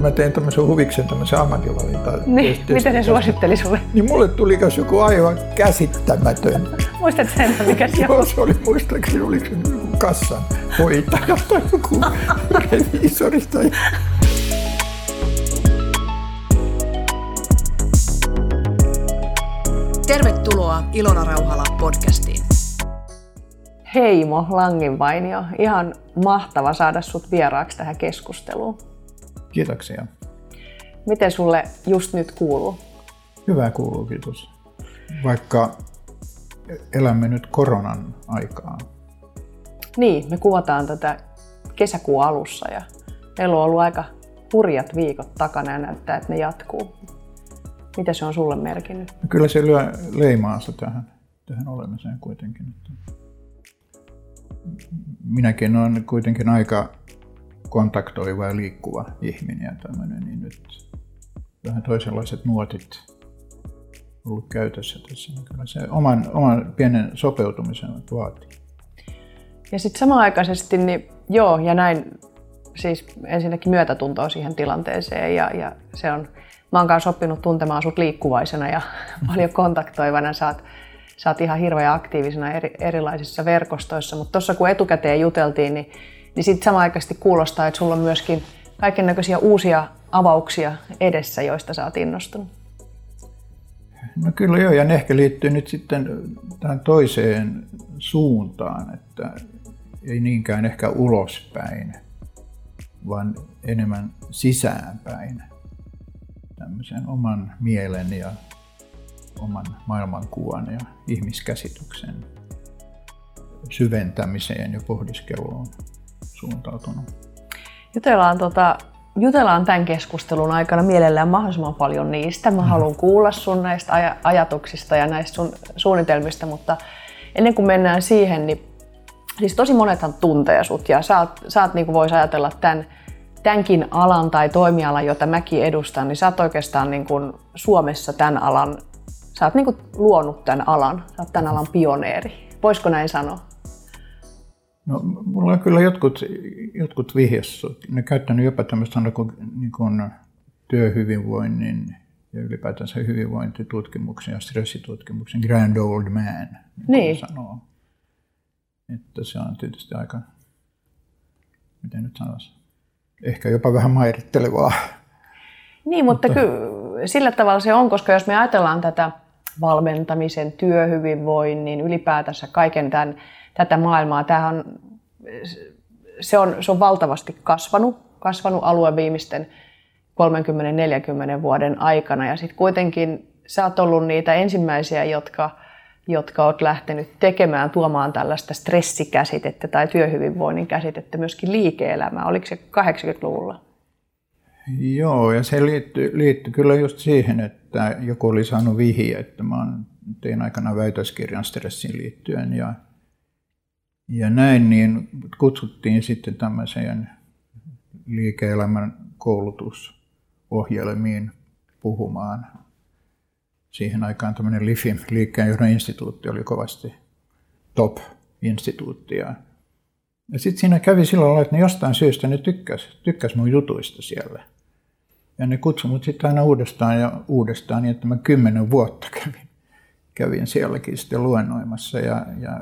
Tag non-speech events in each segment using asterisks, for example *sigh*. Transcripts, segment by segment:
mä tein tämmöisen huviksen tämmöisen ammatinvalintaa. Niin, mitä se suositteli sulle? Niin mulle tuli joku aivan käsittämätön. Muistatko sen, mikä se Joo, se oli muistaakseni, oliko se joku kassan hoitaja tai joku reviisori tai Tervetuloa Ilona Rauhala podcastiin. Heimo Langinvainio, ihan mahtava saada sut vieraaksi tähän keskusteluun. Kiitoksia. Miten sulle just nyt kuuluu? Hyvää kuuluu, kiitos. Vaikka elämme nyt koronan aikaa. Niin, me kuvataan tätä kesäkuun alussa ja meillä on ollut aika hurjat viikot takana ja näyttää, että ne jatkuu. Mitä se on sulle merkinnyt? Kyllä se lyö leimaansa tähän, tähän olemiseen kuitenkin. Minäkin olen kuitenkin aika kontaktoiva ja liikkuva ihminen ja tämmöinen, niin nyt vähän toisenlaiset nuotit ollut käytössä tässä. Niin se oman, oman pienen sopeutumisen vaatii. Ja sitten samanaikaisesti, niin joo, ja näin siis ensinnäkin myötätuntoa siihen tilanteeseen ja, ja se on, mä oon kanssa oppinut tuntemaan sut liikkuvaisena ja *laughs* paljon kontaktoivana. Sä oot, sä oot ihan hirveän aktiivisena eri, erilaisissa verkostoissa, mutta tuossa kun etukäteen juteltiin, niin, niin sitten samanaikaisesti kuulostaa, että sulla on myöskin kaiken näköisiä uusia avauksia edessä, joista sä oot innostunut. No kyllä joo, ja ne ehkä liittyy nyt sitten tähän toiseen suuntaan, että ei niinkään ehkä ulospäin, vaan enemmän sisäänpäin. Tämmöisen oman mielen ja oman maailmankuvan ja ihmiskäsityksen syventämiseen ja pohdiskeluun suuntautunut. Jutellaan, tota, jutellaan tämän keskustelun aikana mielellään mahdollisimman paljon niistä. Mä haluan kuulla sun näistä aj- ajatuksista ja näistä sun suunnitelmista, mutta ennen kuin mennään siihen, niin siis tosi monethan tuntee sut ja sä oot, sä oot niin kuin vois ajatella tämän, tämänkin alan tai toimialan, jota mäkin edustan, niin sä oot oikeastaan niin kuin Suomessa tämän alan, sä oot niin kuin luonut tämän alan, sä oot tämän alan pioneeri. Voisiko näin sanoa? No, mulla on kyllä jotkut, jotkut vihjassut. Ne käyttänyt jopa tämmöistä kuin, niin kuin työhyvinvoinnin ja ylipäätänsä hyvinvointitutkimuksen ja stressitutkimuksen grand old man, niin, Niin. sanoo. Että se on tietysti aika, miten nyt sanoisi, ehkä jopa vähän mairittelevaa. Niin, mutta, mutta kyllä sillä tavalla se on, koska jos me ajatellaan tätä valmentamisen, työhyvinvoinnin, ylipäätänsä kaiken tämän, tätä maailmaa, tämähän se, on, se on valtavasti kasvanut, kasvanut alue viimeisten 30-40 vuoden aikana. Ja sitten kuitenkin sä oot ollut niitä ensimmäisiä, jotka, jotka oot lähtenyt tekemään, tuomaan tällaista stressikäsitettä tai työhyvinvoinnin käsitettä myöskin liike-elämään. Oliko se 80-luvulla? Joo, ja se liittyy, liittyy kyllä just siihen, että joku oli saanut vihje, että mä tein aikana väitöskirjan stressiin liittyen ja, ja näin, niin kutsuttiin sitten tämmöiseen liike-elämän koulutusohjelmiin puhumaan. Siihen aikaan tämmöinen LIFIM, liikkeenjohdon instituutti, oli kovasti top-instituutti. Ja, sitten siinä kävi sillä lailla, että ne jostain syystä ne tykkäs, tykkäs mun jutuista siellä. Ja ne kutsui mut sitten aina uudestaan ja uudestaan, niin että mä kymmenen vuotta kävin, kävin sielläkin sitten luennoimassa. Ja, ja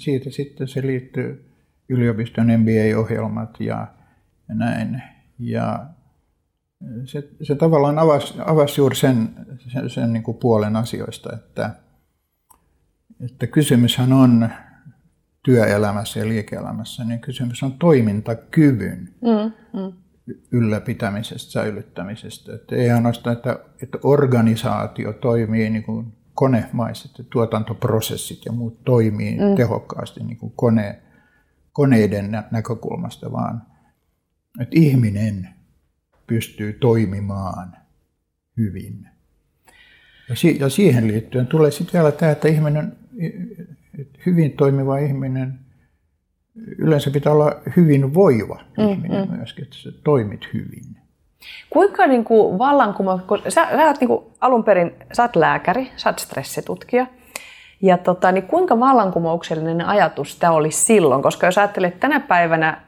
siitä sitten se liittyy yliopiston MBA-ohjelmat ja, näin. Ja se, se tavallaan avasi, avasi juuri sen, sen, sen niin kuin puolen asioista, että, että kysymyshän on työelämässä ja liike-elämässä, niin kysymys on toimintakyvyn Mm, mm. ylläpitämisestä, säilyttämisestä. Että ei ainoastaan, että, että organisaatio toimii niin kuin konemaiset tuotantoprosessit ja muut toimii mm. tehokkaasti niin kuin kone, koneiden nä- näkökulmasta, vaan että ihminen pystyy toimimaan hyvin. Ja, si- ja siihen liittyen tulee sitten vielä tämä, että ihminen, hyvin toimiva ihminen, yleensä pitää olla hyvin voiva ihminen mm, myöskin, että sä toimit hyvin. Kuinka niin kuin vallankumous, kun sä, sä oot niin kuin alun perin, sä oot lääkäri, sä oot stressitutkija, ja tota, niin kuinka vallankumouksellinen ajatus tämä oli silloin? Koska jos ajattelet, että tänä päivänä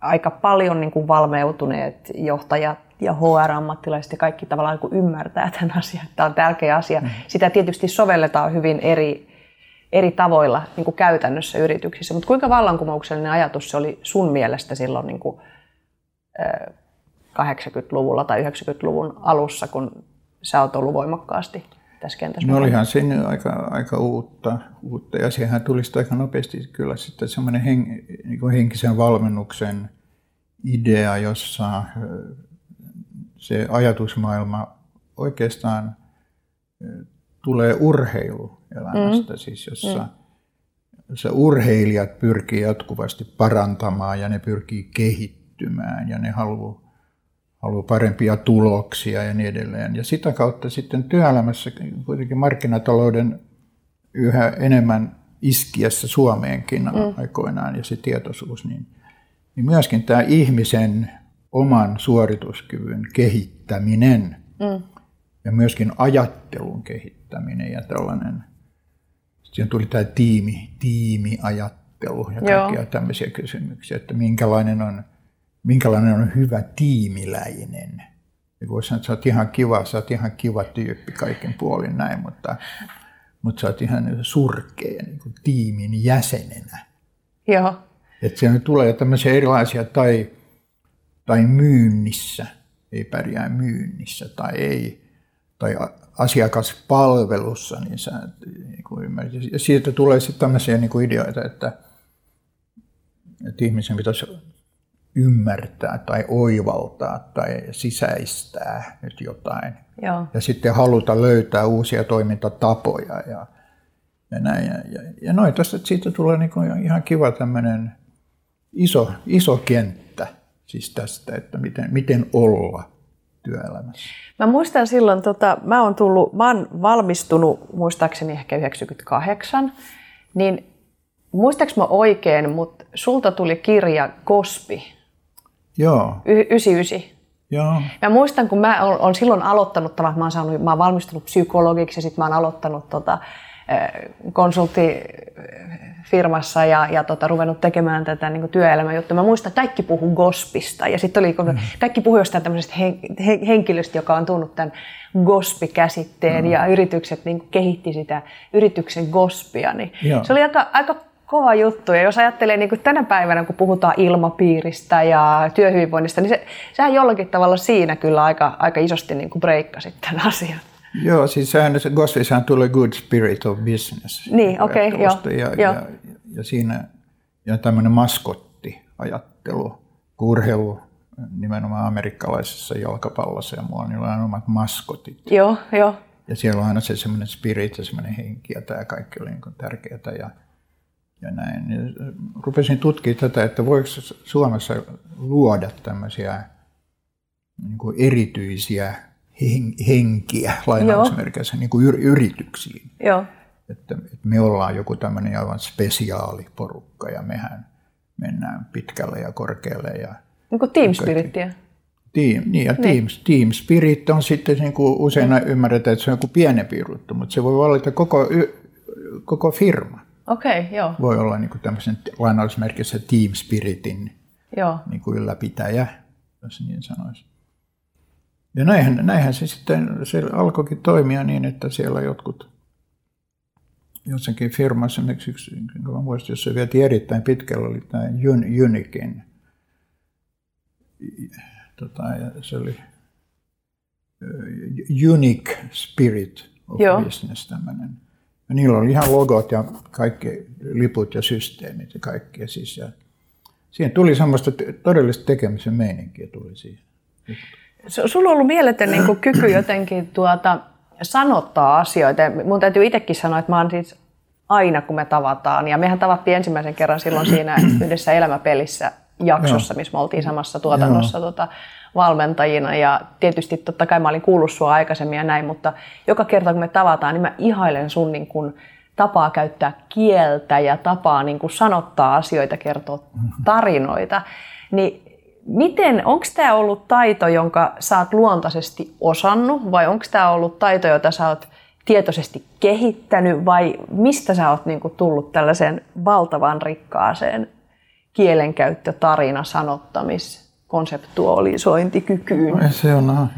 aika paljon niin kuin valmeutuneet johtajat ja HR-ammattilaiset ja kaikki tavallaan niin kuin ymmärtää tämän asian. Tämä on tärkeä asia. Mm. Sitä tietysti sovelletaan hyvin eri, eri tavoilla niin kuin käytännössä yrityksissä. Mutta kuinka vallankumouksellinen ajatus se oli sun mielestä silloin niin kuin, 80-luvulla tai 90-luvun alussa, kun sä oot ollut voimakkaasti tässä kentässä? No olihan siinä aika, aika uutta, uutta ja siihen tuli aika nopeasti kyllä sitten semmoinen hen, niin henkisen valmennuksen idea, jossa se ajatusmaailma oikeastaan tulee urheiluelämästä, mm. siis jossa, mm. jossa urheilijat pyrkii jatkuvasti parantamaan ja ne pyrkii kehittymään ja ne haluaa haluaa parempia tuloksia ja niin edelleen. Ja sitä kautta sitten työelämässä kuitenkin markkinatalouden yhä enemmän iskiessä Suomeenkin mm. aikoinaan ja se tietoisuus, niin, niin myöskin tämä ihmisen oman suorituskyvyn kehittäminen mm. ja myöskin ajattelun kehittäminen ja tällainen, siihen tuli tämä tiimi, tiimiajattelu ja kaikkia Joo. tämmöisiä kysymyksiä, että minkälainen on minkälainen on hyvä tiimiläinen. Ja voisi sanoa, että sä oot ihan kiva, sä oot ihan kiva tyyppi kaiken puolin näin, mutta, mutta sä oot ihan surkea niin kuin tiimin jäsenenä. Joo. Että siellä tulee tämmöisiä erilaisia, tai, tai myynnissä, ei pärjää myynnissä, tai ei, tai asiakaspalvelussa, niin sä niin kuin Ja siitä tulee sitten tämmöisiä niin kuin ideoita, että, että ihmisen pitäisi ymmärtää tai oivaltaa tai sisäistää nyt jotain. Joo. Ja sitten haluta löytää uusia toimintatapoja ja, ja näin. Ja, ja, ja noin, tästä, siitä tulee niin kuin ihan kiva tämmöinen iso, iso kenttä siis tästä, että miten, miten olla työelämässä. Mä muistan silloin, tota, mä oon tullut, mä oon valmistunut muistaakseni ehkä 98, niin muistaaks mä oikein, mutta sulta tuli kirja Kospi, Joo. Y- 99. Joo. Mä muistan, kun mä olen silloin aloittanut, että mä oon, saanut, mä oon valmistunut psykologiksi ja sitten mä oon aloittanut tota, konsulttifirmassa ja, ja tota, ruvennut tekemään tätä niin työelämäjuttua. Mä muistan, että kaikki puhuu gospista ja sitten oli, mm. kaikki puhui jostain tämmöisestä hen, henkilöstä, joka on tunnut tämän gospi-käsitteen mm. ja yritykset niin kehitti sitä yrityksen gospia. Niin se oli aika, aika kova juttu. Ja jos ajattelee niin kuin tänä päivänä, kun puhutaan ilmapiiristä ja työhyvinvoinnista, niin se, sehän jollakin tavalla siinä kyllä aika, aika isosti niin kuin breikkasi tämän asian. Joo, siis sehän, se Goslissahan tulee Good Spirit of Business. Niin, okei, okay, joo. Ja, jo. ja, ja, siinä ja tämmöinen maskottiajattelu, urheilu nimenomaan amerikkalaisessa jalkapallossa ja muualla, niin on omat maskotit. Joo, joo. Ja siellä on aina se semmoinen spirit ja semmoinen henki ja tämä kaikki oli niin tärkeää. Ja, ja näin. Ja rupesin tutkimaan tätä, että voiko Suomessa luoda tämmöisiä niin kuin erityisiä henkiä lainausmerkeissä niin kuin yrityksiin. Joo. Että, että me ollaan joku tämmöinen aivan spesiaaliporukka ja mehän mennään pitkälle ja korkealle. Ja niin kuin team spirittiä. Team, niin, ja niin. team, team spirit on sitten niin kuin usein mm. ymmärretään, että se on joku pienempi juttu, mutta se voi valita koko, koko firma. Okei, okay, joo. Voi olla niin kuin tämmöisen lainausmerkissä team spiritin joo. Niin kuin ylläpitäjä, jos niin sanoisi. Ja näinhän, näinhän se sitten se alkoikin toimia niin, että siellä jotkut jossakin firmassa, esimerkiksi yksi, mä muistan, jos se vietiin erittäin pitkällä, oli tämä Unikin. Tota, se oli Unique Spirit of Joo. Business, tämmöinen ja niillä oli ihan logot ja kaikki liput ja systeemit ja kaikki. Ja siis, ja siihen tuli semmoista todellista tekemisen meininkiä tuli siihen. Sulla on ollut mieletön niin kyky jotenkin tuota, sanottaa asioita. Mun täytyy itsekin sanoa, että mä oon siis aina kun me tavataan, ja mehän tavattiin ensimmäisen kerran silloin siinä yhdessä elämäpelissä jaksossa, missä me oltiin samassa tuotannossa tota, valmentajina ja tietysti totta kai mä olin kuullut sua aikaisemmin ja näin, mutta joka kerta kun me tavataan, niin mä ihailen sun niin kun, tapaa käyttää kieltä ja tapaa niin kun, sanottaa asioita, kertoa tarinoita. Niin miten, onko tämä ollut taito, jonka sä oot luontaisesti osannut vai onko tämä ollut taito, jota sä oot tietoisesti kehittänyt vai mistä sä oot niin kun, tullut tällaiseen valtavan rikkaaseen kielenkäyttö, tarina, sanottamis, konseptualisointikykyyn? No, se on no,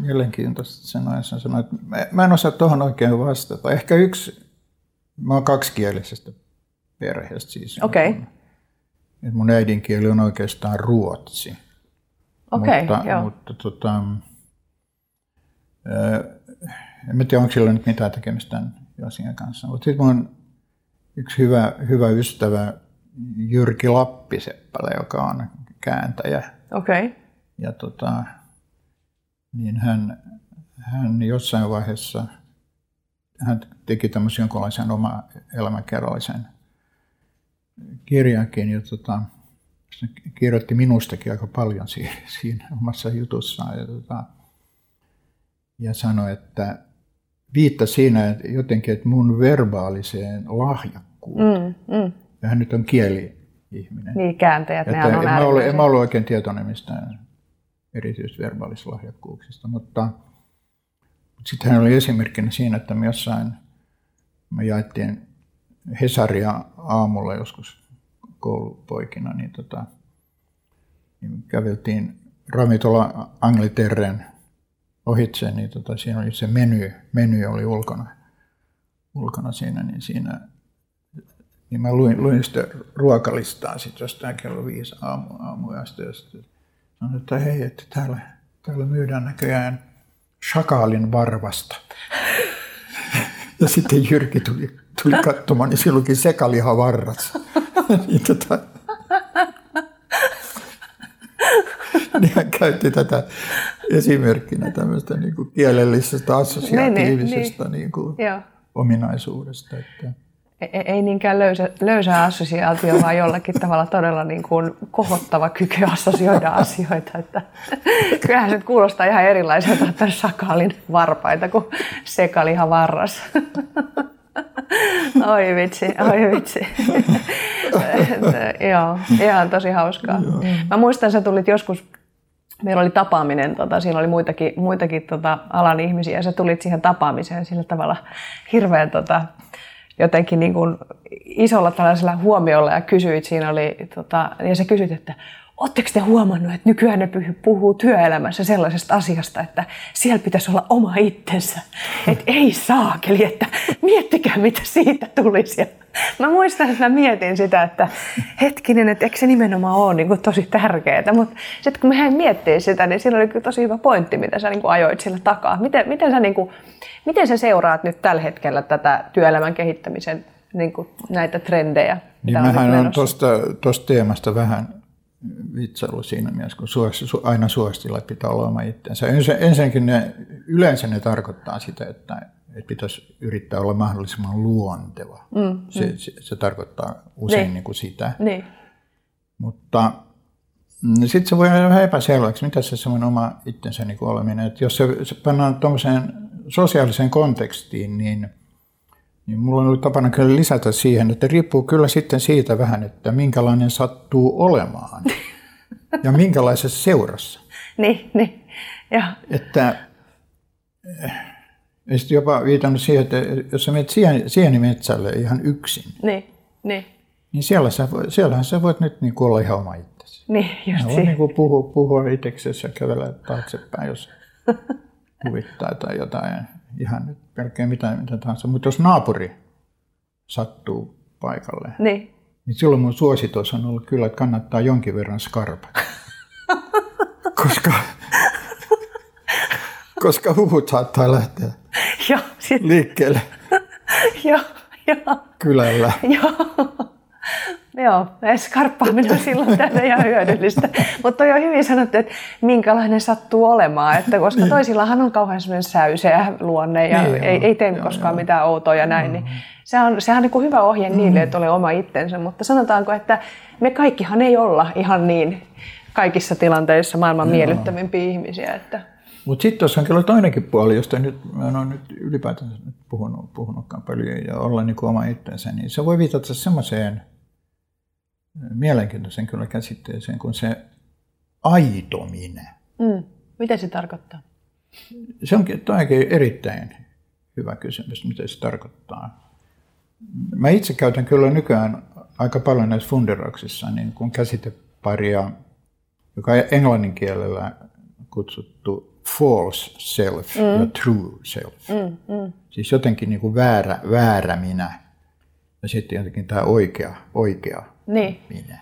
mielenkiintoista sen sanoa. Että mä en osaa tuohon oikein vastata. Ehkä yksi, mä oon kaksikielisestä perheestä siis. Okei. Okay. Mun äidinkieli on oikeastaan ruotsi. Okei, okay, mutta, joo. Mutta tota, en tiedä, onko sillä nyt mitään tekemistä tämän asian kanssa. Mutta sitten mun yksi hyvä, hyvä ystävä Jyrki Lappiseppälä, joka on kääntäjä. Okei. Okay. Ja tota, niin hän, hän jossain vaiheessa hän teki tämmöisen jonkunlaisen oma elämänkerrallisen kirjankin. Ja tota, kirjoitti minustakin aika paljon siinä, *laughs* siinä omassa jutussaan. Ja, tota, ja sanoi, että viitta siinä että jotenkin, että mun verbaaliseen lahjakkuuteen. Mm, mm. Ja hän nyt on kieli-ihminen. Niin, kääntäjät, että ne on en, mä ollut, en mä ollut oikein tietoinen mistään erityisesti verbaalisista lahjakkuuksista, mutta, mutta sitten hän oli esimerkkinä siinä, että me jossain, me jaettiin Hesaria aamulla joskus koulupoikina, niin, tota, niin käveltiin ravintola Angliterren ohitse, niin tota, siinä oli se meny, meny oli ulkona, ulkona siinä, niin siinä niin mä luin, luin sitä ruokalistaa sitten jostain kello viisi aamu, aamuyöstä ja sitten sanoin, että hei, että täällä, täällä myydään näköjään shakaalin varvasta. ja sitten Jyrki tuli, tuli katsomaan, niin silloinkin sekalihavarras. niin tota, niin hän käytti tätä esimerkkinä tämmöistä niin kuin kielellisestä assosiaatiivisesta niin, niin, niin kuin ominaisuudesta. Että. Ei, ei niinkään löysä, löysä assosiaatio, vaan jollakin tavalla todella niin kuin kohottava kyky assosioida asioita. Että, kyllähän se kuulostaa ihan erilaiselta, että sakaalin varpaita kuin sekalihan varras. Oi vitsi, oi vitsi. joo, ihan tosi hauskaa. Mä muistan, sä tulit joskus meillä oli tapaaminen, tota, siinä oli muitakin, muitakin tota, alan ihmisiä, ja sä tulit siihen tapaamiseen sillä tavalla hirveän tota, jotenkin niin kuin isolla tällaisella huomiolla ja kysyit, siinä oli, tota, ja sä kysyit, että Oletteko te huomannut, että nykyään ne puhuu työelämässä sellaisesta asiasta, että siellä pitäisi olla oma itsensä. Että ei saakeli, että miettikää mitä siitä tulisi. Mä muistan, että mä mietin sitä, että hetkinen, että eikö se nimenomaan ole niin kuin tosi tärkeää. Mutta sitten kun mä miettii sitä, niin siinä oli kyllä tosi hyvä pointti, mitä sä niin kuin ajoit sillä takaa. Miten, miten, sä, niin kuin, miten sä seuraat nyt tällä hetkellä tätä työelämän kehittämisen niin kuin näitä trendejä? Niin mähän on tuosta teemasta vähän vitsailu siinä mielessä, kun su, aina suostilla pitää olla oma itsensä. Ensinnäkin ne, yleensä ne tarkoittaa sitä, että, että pitäisi yrittää olla mahdollisimman luonteva. Mm, se, mm. Se, se tarkoittaa usein niin. Niin kuin sitä. Niin. Mutta mm, sitten se voi olla vähän epäselväksi, mitä se semmoinen oma itsensä niin kuin oleminen. Että jos se, se pannaan tuommoiseen sosiaaliseen kontekstiin, niin – niin mulla on ollut tapana kyllä lisätä siihen, että riippuu kyllä sitten siitä vähän, että minkälainen sattuu olemaan *laughs* ja minkälaisessa seurassa. niin, niin. Ja. Että ja sitten jopa viitannut siihen, että jos sä menet sienimetsälle ihan yksin, niin, niin. niin siellä sä, siellähän sä voit nyt niin olla ihan oma itsesi. Niin, just Voit niin kuin puhua, puhua itseksesi ja kävellä taaksepäin, jos *laughs* huvittaa tai jotain ihan nyt melkein mitä, mitä tahansa. Mutta jos naapuri sattuu paikalle, niin. niin silloin mun suositus on ollut kyllä, että kannattaa jonkin verran skarpa. *laughs* koska, koska huvut saattaa lähteä Joo, sit... liikkeelle. *laughs* Joo, joo. Kylällä. Joo. Joo, skarppaaminen on silloin tätä ihan hyödyllistä. Mutta on hyvin sanottu, että minkälainen sattuu olemaan, että koska niin. toisillahan on kauhean semmoinen säyseä luonne ja niin, ei, ei tee joo, koskaan joo. mitään outoa ja näin. Niin se on, sehän on niin kuin hyvä ohje niille, että ole oma itsensä, mutta sanotaanko, että me kaikkihan ei olla ihan niin kaikissa tilanteissa maailman miellyttävimpiä ihmisiä. Että... Mutta sitten tuossa on kyllä toinenkin puoli, josta nyt, mä en ole nyt ylipäätään puhunut, puhunutkaan paljon ja olla niin kuin oma itsensä, niin se voi viitata semmoiseen mielenkiintoisen kyllä käsitteeseen kuin se aito minä. Mm. Mitä se tarkoittaa? Se onkin toinenkin erittäin hyvä kysymys, mitä se tarkoittaa. Mä itse käytän kyllä nykyään aika paljon näissä funderauksissa niin kuin käsiteparia, joka on englannin kielellä kutsuttu false self mm. ja true self. Mm, mm. Siis jotenkin niin kuin väärä, väärä minä ja sitten jotenkin tämä oikea, oikea niin. minä.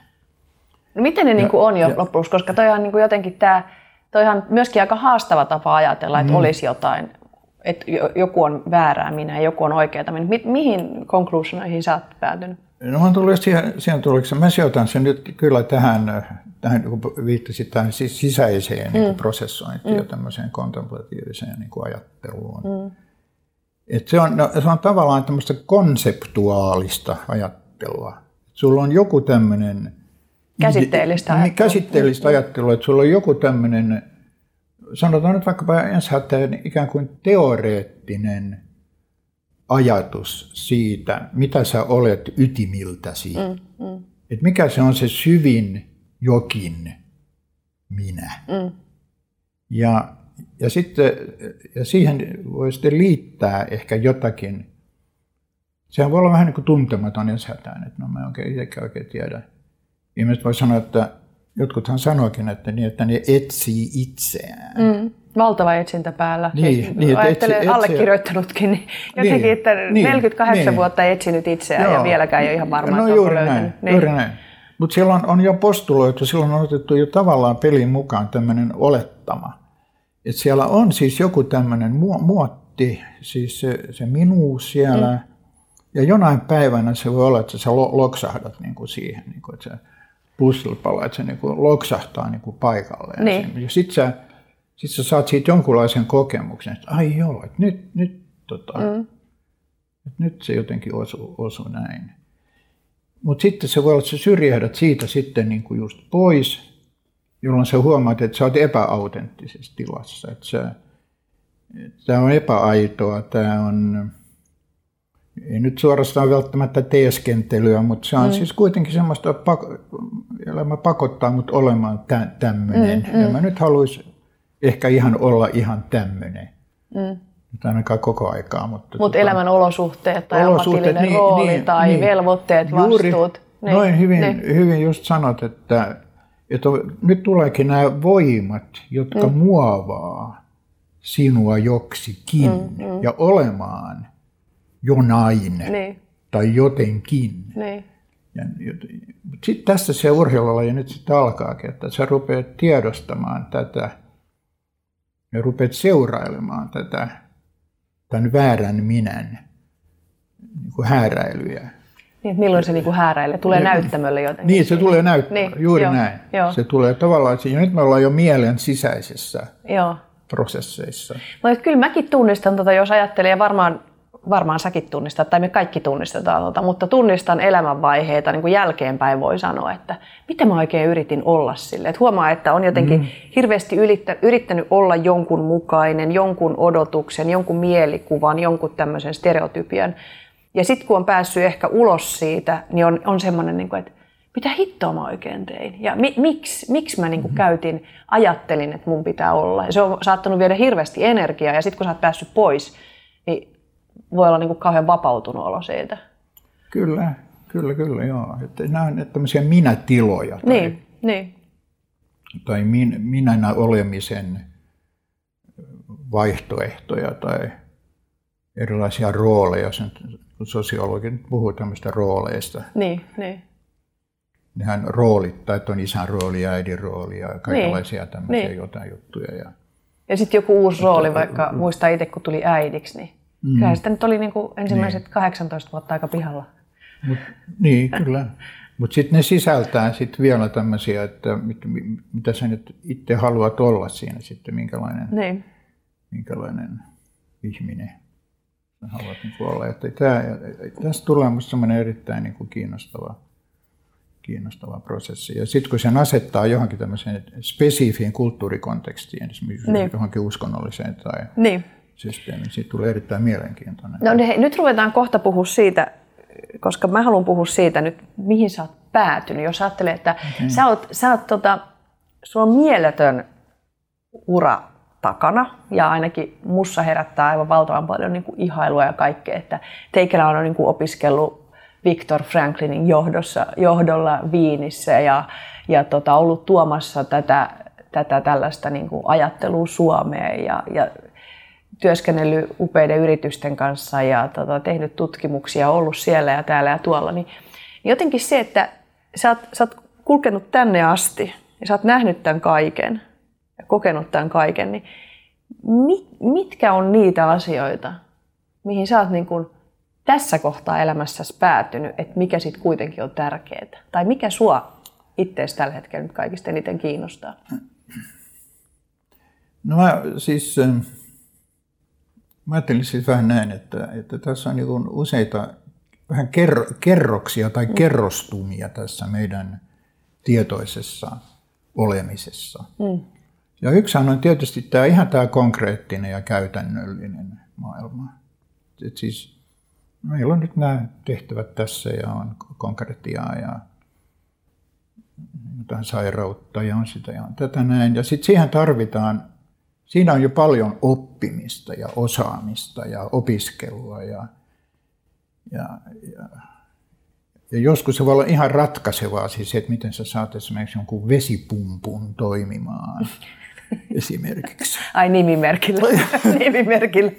No miten ne ja, niin kuin on jo ja, loppujen koska toi on niin kuin jotenkin tämä, toihan myöskin aika haastava tapa ajatella, että mm. olisi jotain, että joku on väärää minä ja joku on oikeaa minä. Mi- mihin konkluusioihin sä oot päätynyt? No mä tullut siihen, siihen tulokseen. Mä sijoitan sen nyt kyllä tähän, tähän kun viittasit tähän sisäiseen mm. niin prosessointiin mm. ja tämmöiseen kontemplatiiviseen niin kuin ajatteluun. Mm. Et se, on, no, se on tavallaan tämmöistä konseptuaalista ajattelua. Sulla on joku tämmöinen... Käsitteellistä niin, ajattelua. Käsitteellistä ajattelua, että sulla on joku tämmöinen, sanotaan nyt vaikkapa ensin ikään kuin teoreettinen ajatus siitä, mitä sä olet ytimiltäsi. Mm, mm. Et mikä se on se syvin jokin minä. Mm. Ja, ja, sitten, ja siihen voi sitten liittää ehkä jotakin. Sehän voi olla vähän niin kuin tuntematon ja sätään, että no mä oikein itsekään oikein tiedä. Ihmiset voi sanoa, että jotkuthan sanoikin, että, niin, että ne etsii itseään. Mm valtava etsintä päällä. Niin, siis niin, ajattelen etsi, allekirjoittanutkin, niin jotenkin, niin, että niin, 48 niin. vuotta etsinyt itseään Joo. ja vieläkään ei ole ihan varma, no, että juuri näin, niin. juuri näin. Mutta siellä on, on jo postuloitu, silloin on otettu jo tavallaan pelin mukaan tämmöinen olettama. Että siellä on siis joku tämmöinen muotti, siis se, se minuus siellä, mm. Ja jonain päivänä se voi olla, että sä loksahdat niin kuin siihen, niin kuin, että se pussilpala, että se niin kuin loksahtaa niin kuin paikalleen. Niin. Ja sitten sä sitten sä saat siitä jonkunlaisen kokemuksen, että ai joo, että nyt, nyt, tota, mm. että nyt se jotenkin osuu, osuu näin. Mutta sitten se voi olla, että sä syrjähdät siitä sitten niin kuin just pois, jolloin sä huomaat, että sä oot epäautenttisessa tilassa. Että sä, tämä on epäaitoa, tämä on, ei nyt suorastaan välttämättä teeskentelyä, mutta se on mm. siis kuitenkin semmoista, elämä pakottaa mut olemaan tä, tämmöinen. Mm, mm. Ja mä nyt haluaisin ehkä ihan olla ihan tämmöinen. Mm. Nyt ainakaan koko aikaa. Mutta Mut tota, elämän olosuhteet tai olosuhteet, niin, rooli niin, tai niin, velvoitteet, juuri, vastuut. Niin, noin hyvin, niin. hyvin just sanot, että, että nyt tuleekin nämä voimat, jotka mm. muovaa sinua joksikin mm, mm. ja olemaan jonain niin. tai jotenkin. Niin. Ja, sitten tässä se urheilulaji nyt sitten alkaakin, että sä rupeat tiedostamaan tätä – ja rupeat seurailemaan tätä, tämän väärän minän niin kuin hääräilyjä. Niin, milloin se niin kuin hääräilee? Tulee ja, näyttämölle jotenkin? Niin, se tulee näyttämölle, niin, juuri joo, näin. Joo. Se tulee tavallaan, ja nyt me ollaan jo mielen sisäisissä joo. prosesseissa. No, kyllä mäkin tunnistan, tota, jos ajattelee, ja varmaan varmaan säkin tunnistat, tai me kaikki tunnistetaan tuota, mutta tunnistan elämänvaiheita niin kuin jälkeenpäin voi sanoa, että miten mä oikein yritin olla sille. Että huomaa, että on jotenkin mm. hirveästi ylittä, yrittänyt olla jonkun mukainen, jonkun odotuksen, jonkun mielikuvan, jonkun tämmöisen stereotypian. Ja sitten kun on päässyt ehkä ulos siitä, niin on, on semmoinen, niin kuin, että mitä hittoa mä oikein tein? Ja mi, miksi, miksi mä niin kuin mm-hmm. käytin, ajattelin, että mun pitää olla. Ja se on saattanut viedä hirveästi energiaa, ja sitten kun sä oot päässyt pois, niin voi olla niin kuin kauhean vapautunut olo siitä. Kyllä, kyllä, kyllä, joo. Että nämä on tämmöisiä minätiloja. Tai, niin, niin. Tai min, minänä olemisen vaihtoehtoja tai erilaisia rooleja. Kun sosiologit puhuu tämmöistä rooleista. Niin, niin. Nehän roolittaa, että on isän rooli ja äidin rooli ja kaikenlaisia niin, tämmöisiä niin. jotain juttuja. Ja, ja sitten joku uusi rooli, vaikka muistaa itse kun tuli äidiksi, niin Mm. Kyllä sitä nyt oli niin kuin ensimmäiset niin. 18 vuotta aika pihalla. Mut, niin, kyllä. Mutta sitten ne sisältää sit vielä tämmöisiä, että mit, mitä sä nyt itse haluat olla siinä sitten, minkälainen, niin. minkälainen ihminen sä haluat niin olla. Että tää, tästä tulee minusta semmoinen erittäin niin kuin kiinnostava, kiinnostava prosessi. Ja sitten kun sen asettaa johonkin tämmöiseen spesifiin kulttuurikontekstiin, esimerkiksi niin. johonkin uskonnolliseen tai niin systeemi. Siitä tulee erittäin mielenkiintoinen. No niin, nyt ruvetaan kohta puhua siitä, koska mä haluan puhua siitä nyt, mihin sä oot päätynyt. Jos ajattelee, että okay. sä oot, sä oot tota, sulla on mieletön ura takana ja ainakin mussa herättää aivan valtavan paljon niin kuin ihailua ja kaikkea, että Teikelä on niin kuin opiskellut Viktor Franklinin johdossa, johdolla Viinissä ja, ja tota, ollut tuomassa tätä, tätä tällaista niin kuin ajattelua Suomeen ja, ja työskennellyt upeiden yritysten kanssa ja tota, tehnyt tutkimuksia, ollut siellä ja täällä ja tuolla, niin, niin jotenkin se, että sä oot, sä oot kulkenut tänne asti ja sä oot nähnyt tämän kaiken ja kokenut tämän kaiken, niin mit, mitkä on niitä asioita, mihin sä oot niin kuin tässä kohtaa elämässäsi päätynyt, että mikä sitten kuitenkin on tärkeää? Tai mikä sua itseäsi tällä hetkellä nyt kaikista eniten kiinnostaa? No mä siis, ähm, mä ajattelin siis vähän näin, että, että tässä on niin useita vähän kerro, kerroksia tai kerrostumia tässä meidän tietoisessa olemisessa. Mm. Ja yksihän on tietysti tämä ihan tämä konkreettinen ja käytännöllinen maailma. Et siis meillä on nyt nämä tehtävät tässä ja on konkretiaa ja jotain sairautta ja on sitä ja on tätä näin. Ja sitten siihen tarvitaan, siinä on jo paljon oppimista ja osaamista ja opiskelua ja, ja, ja, ja joskus se voi olla ihan ratkaisevaa, siis se, että miten sä saat esimerkiksi jonkun vesipumpun toimimaan *laughs* esimerkiksi. Ai nimimerkillä. *laughs* nimimerkillä.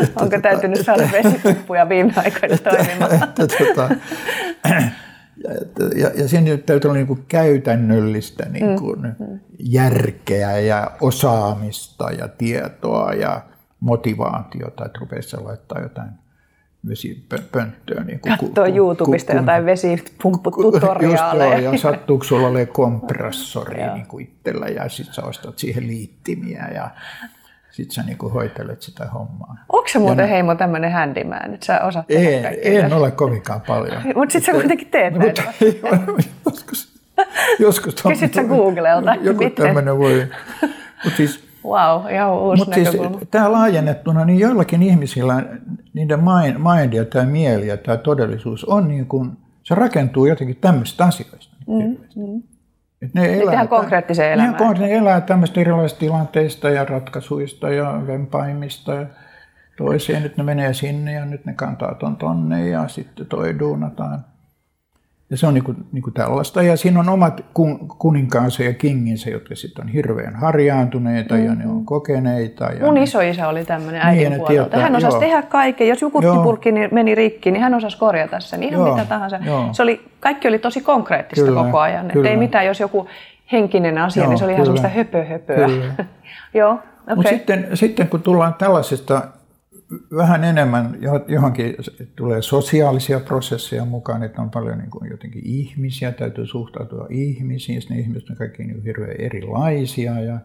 Onko tota, täytynyt että, saada vesipuppuja viime aikoina toimimaan? Ja, ja, siinä täytyy olla niin kuin käytännöllistä niin kuin mm. järkeä ja osaamista ja tietoa ja motivaatiota, että rupeaisi laittaa jotain vesipönttöä. Niin Katsoo YouTubesta jotain. Just joo, ja sattuuko sulla ole kompressori niin kuin itsellä ja sitten sä ostat siihen liittimiä ja sitten sä niinku hoitelet sitä hommaa. Onko se muuten ja Heimo tämmöinen handyman, että sä osaat tehdä ei, En ole kovinkaan paljon. *laughs* Mutta sitten sä kuitenkin teet näitä. *laughs* joskus, joskus *laughs* Kysyt sä Googlelta? Joku tämmöinen voi. Mutta siis, Wow, ihan uusi Mutta siis tämä laajennettuna, niin joillakin ihmisillä niiden mind ja tämä mieli ja tämä todellisuus on niin kuin, se rakentuu jotenkin tämmöistä asioista. Mm, mm. Et ne elää, ihan konkreettiseen elämään. Ne elää tämmöistä erilaisista tilanteista ja ratkaisuista ja vempaimista ja toiseen. Nyt ne menee sinne ja nyt ne kantaa ton tonne ja sitten toi duunataan. Ja se on niin kuin, niin kuin tällaista. Ja siinä on omat kuninkaansa ja kinginsä, jotka sitten on hirveän harjaantuneita mm-hmm. ja ne on mm. kokeneita. Ja Mun ne... isoisä oli tämmöinen äidin niin, puolelta. Tietää, hän osasi joo. tehdä kaiken. Jos joku kuttipurkki meni rikki, niin hän osasi korjata sen. Ihan joo, mitä tahansa. Se oli, kaikki oli tosi konkreettista kyllä, koko ajan. Kyllä. ei mitään, jos joku henkinen asia, joo, niin se oli kyllä. ihan semmoista höpö-höpöä. *laughs* joo, okay. Mutta sitten, sitten kun tullaan tällaisesta vähän enemmän johonkin tulee sosiaalisia prosesseja mukaan, että on paljon niin kuin jotenkin ihmisiä, täytyy suhtautua ihmisiin, ne ihmiset on kaikki niin hirveän erilaisia ja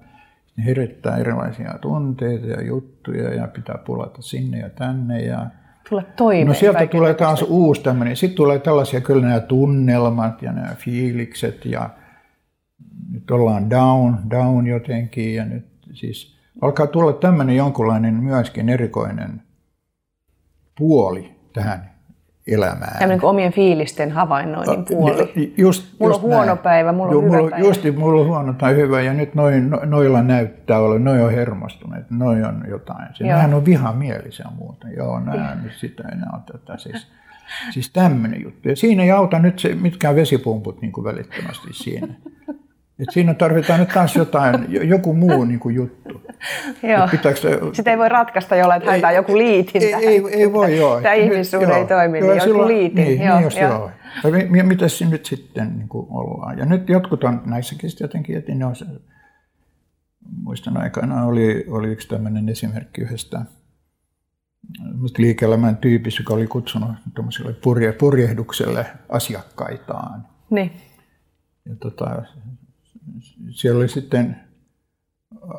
ne herättää erilaisia tunteita ja juttuja ja pitää pulata sinne ja tänne ja tulla toimeen. No sieltä tulee taas uusi tämmöinen, sitten tulee tällaisia kyllä nämä tunnelmat ja nämä fiilikset ja nyt ollaan down, down jotenkin ja nyt siis alkaa tulla tämmöinen jonkunlainen myöskin erikoinen puoli tähän elämään. Tämmöinen kuin omien fiilisten havainnoinnin puoli. Just, mulla just on huono näin. päivä, mulla on hyvä mulla, päivä. Just, mulla on huono tai hyvä ja nyt noin, no, noilla näyttää olla, noi on hermostuneet, noi on jotain. Se, nehän on vihamielisiä muuten. Joo, nää nyt sitä enää tätä. Siis, siis tämmöinen juttu. Ja siinä ei auta nyt se, mitkään vesipumput niin välittömästi siinä. *laughs* Et siinä tarvitaan nyt taas jotain, joku muu *laughs* niin kuin juttu. Joo. Pitääkö, Sitä ei voi ratkaista jollain, että haetaan joku liitin ei, ei, ei voi, joo. Tämä ihmissuhde ei toimi, joo, niin silloin, joku liitin. Niin, joo, niin jos joo. joo. Ja mitä siinä nyt sitten niin kuin ollaan? Ja nyt jotkut on näissäkin jotenkin, että ne on, muistan aikana oli, oli yksi tämmöinen esimerkki yhdestä liike-elämän tyypistä, joka oli kutsunut purje, purjehdukselle asiakkaitaan. Niin. Ja tota, siellä oli sitten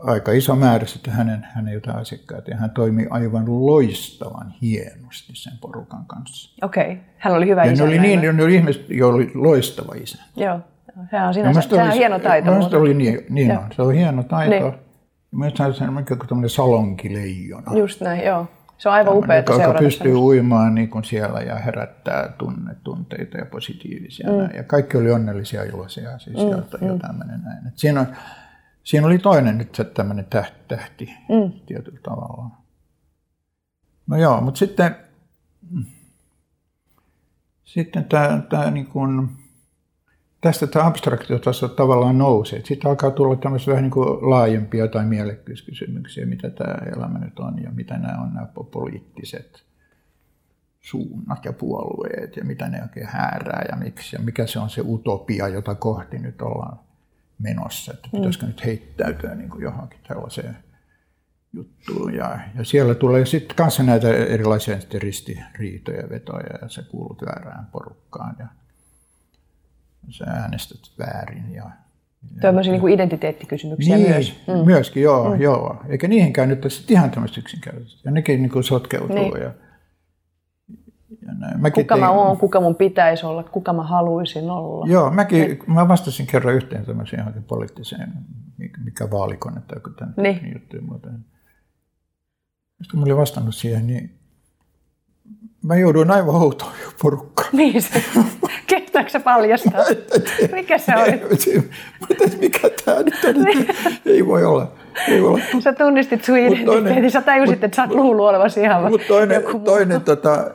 aika iso määrä sitten hänen, hänen jotain asiakkaita ja hän toimi aivan loistavan hienosti sen porukan kanssa. Okei, okay. hän oli hyvä ja isä. Ne oli, niin, ne oli ihmiset, joilla oli loistava isä. Joo, se on, sinänsä, se on hieno taito. Minusta oli niin, niin on, se on hieno taito. Niin. Mielestäni se on tämmöinen salonkileijona. Just näin, joo. Se on aivan upea joka, joka pystyy semmoista. uimaan niin kuin siellä ja herättää tunne, tunteita ja positiivisia. Mm. Ja kaikki oli onnellisia iloisia, siis mm. ja, mm. näin. Et siinä, on, siinä oli toinen nyt se tämmöinen tähti, tähti mm. tietyllä tavalla. No joo, mutta sitten sitten tämä, tämä niin kuin, tästä tämä abstraktiotaso tavallaan nousee. Sitten alkaa tulla tämmöisiä vähän niin kuin laajempia tai mielekkyyskysymyksiä, mitä tämä elämä nyt on ja mitä nämä on nämä poliittiset suunnat ja puolueet ja mitä ne oikein häärää ja miksi ja mikä se on se utopia, jota kohti nyt ollaan menossa, että pitäisikö mm. nyt heittäytyä niin kuin johonkin tällaiseen juttuun. Ja, ja siellä tulee sitten kanssa näitä erilaisia ristiriitoja, vetoja ja sä kuulut väärään porukkaan ja sä äänestät väärin. Ja, Tämmöisiä niin kuin identiteettikysymyksiä niin, myös. Mm. Myöskin, joo, mm. joo. Eikä niihinkään nyt tässä ihan tämmöistä yksinkertaisesti. Ja nekin niin kuin sotkeutuu. Niin. Ja, ja näin. Mäkin kuka tein, mä oon, kuka mun pitäisi olla, kuka mä haluaisin olla. Joo, mäkin, niin. mä vastasin kerran yhteen tämmöiseen johonkin poliittiseen, mikä vaalikone tai joku tämän niin. juttuja muuten. Sitten kun mä olin vastannut siihen, niin mä jouduin aivan outoon porukkaan. Niin se. Kehtaako se paljastaa? Mikä se oli? mikä tämä nyt on? Niin. Ei voi olla. Ei voi olla. Sä tunnistit sun identiteetin, sä tajusit, että sä oot luullut olevasi ihan Mutta toinen, toinen tota,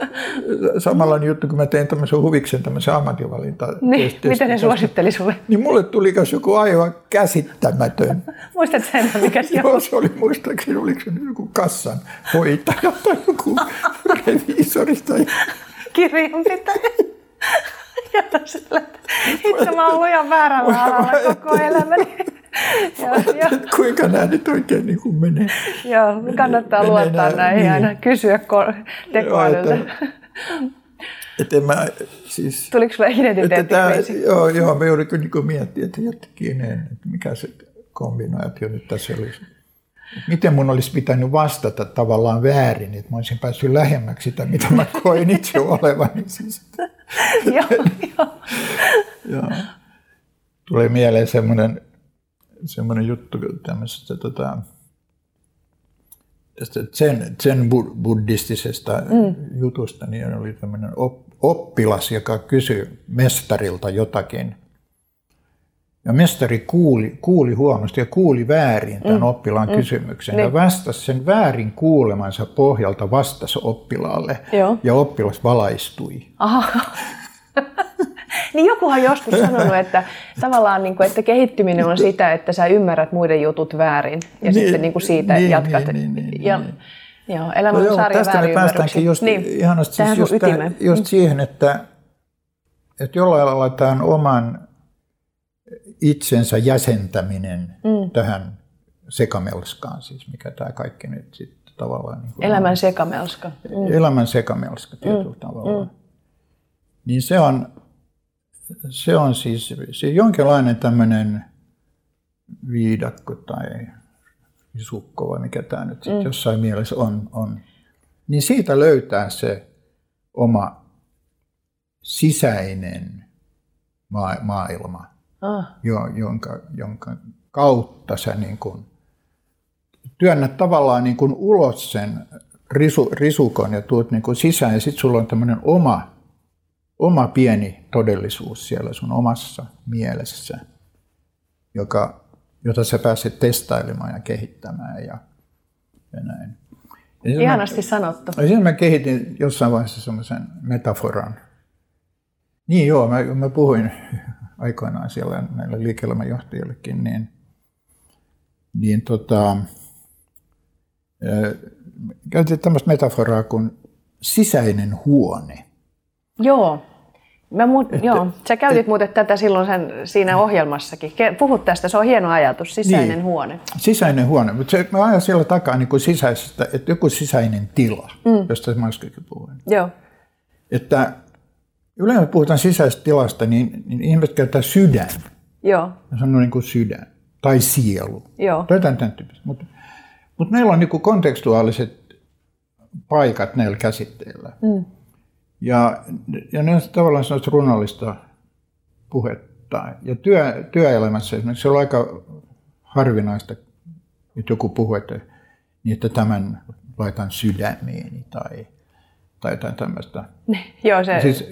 samanlainen juttu, kun mä tein tämmöisen huviksen, tämmöisen ammatinvalinta. Niin, mitä ne suositteli sulle? Niin mulle tuli joku aivan käsittämätön. Muistatko sen, mikä se Joo, se oli muistaakseni, oliko se joku kassan hoitaja tai joku reviisori tai... Kirjanpitäjä. *laughs* *laughs* Ja sillä, itse mä oon ihan väärällä alalla koko elämäni. *laughs* ja, ja. Kuinka nämä nyt oikein niin kuin menee? Joo, kannattaa menee luottaa nämä, näihin niin. aina kysyä tekoälyltä. Että mä, siis, Tuliko sulle identiteettikriisi? Joo, joo, mä joudun kyllä niin miettiä, että jotenkin, että mikä se kombinaatio nyt tässä olisi miten mun olisi pitänyt vastata tavallaan väärin, että mä olisin päässyt lähemmäksi sitä, mitä mä *laughs* koin itse olevani. *laughs* Siis. *laughs* joo, joo. joo. Tulee mieleen semmoinen, semmoinen juttu tämmöisestä tota, tästä zen, zen buddhistisesta mm. jutusta, niin oli tämmöinen oppilas, joka kysyi mestarilta jotakin – ja mestari kuuli, kuuli huomasti ja kuuli väärin tämän mm. oppilaan mm. kysymyksen niin. ja vastasi sen väärin kuulemansa pohjalta vastasi oppilaalle Joo. ja oppilas valaistui. Aha. *laughs* niin jokuhan joskus sanonut, että tavallaan niin kuin, että kehittyminen on sitä, että sä ymmärrät muiden jutut väärin ja niin, sitten niin kuin siitä niin, jatkat. Niin, niin, niin, ja, niin. Joo, elämä on no sarja Tästä me päästäänkin just, niin, ihanasti siis just, just mm. siihen, että, että jollain lailla tämän oman itsensä jäsentäminen mm. tähän sekamelskaan, siis mikä tämä kaikki nyt sitten tavallaan... Niin kuin Elämän sekamelska. Mm. Elämän sekamelska tietyllä mm. tavalla. Mm. Niin se on, se on siis se jonkinlainen tämmöinen viidakko tai sukko vai mikä tämä nyt sitten mm. jossain mielessä on, on. Niin siitä löytää se oma sisäinen maailma ah. jo, jonka, jonka kautta sä niin kuin työnnät tavallaan niin kuin ulos sen risu, risukon ja tuut niin kuin sisään ja sitten sulla on tämmöinen oma, oma pieni todellisuus siellä sun omassa mielessä, joka, jota sä pääset testailemaan ja kehittämään ja, ja näin. Ja Ihanasti mä, sanottu. Ja sitten mä kehitin jossain vaiheessa semmoisen metaforan. Niin joo, mä, mä puhuin aikoinaan siellä näille liike-elämänjohtajillekin, niin, niin tota, käytettiin tämmöistä metaforaa kuin sisäinen huone. Joo. Mä muut, että, joo, sä käytit et, muuten tätä silloin sen, siinä ohjelmassakin. Puhut tästä, se on hieno ajatus, sisäinen niin, huone. Sisäinen huone, mutta se, mä ajan siellä takaa niin kuin sisäisestä, että joku sisäinen tila, mm. josta mä äskenkin puhuin. Joo. Että Yleensä puhutaan sisäisestä tilasta, niin, niin ihmiset käyttää sydän. Joo. Ja sanoo niin kuin sydän. Tai sielu. Joo. Tai jotain tämän tyyppistä. Mutta mut meillä on niin kuin kontekstuaaliset paikat näillä käsitteillä. Mm. Ja, ja ne on tavallaan sellaista runollista puhetta. Ja työ, työelämässä esimerkiksi se on aika harvinaista, että joku puhuu, että, niin että tämän laitan sydämeeni tai, tai jotain tämmöistä. *laughs* Joo, se... Siis,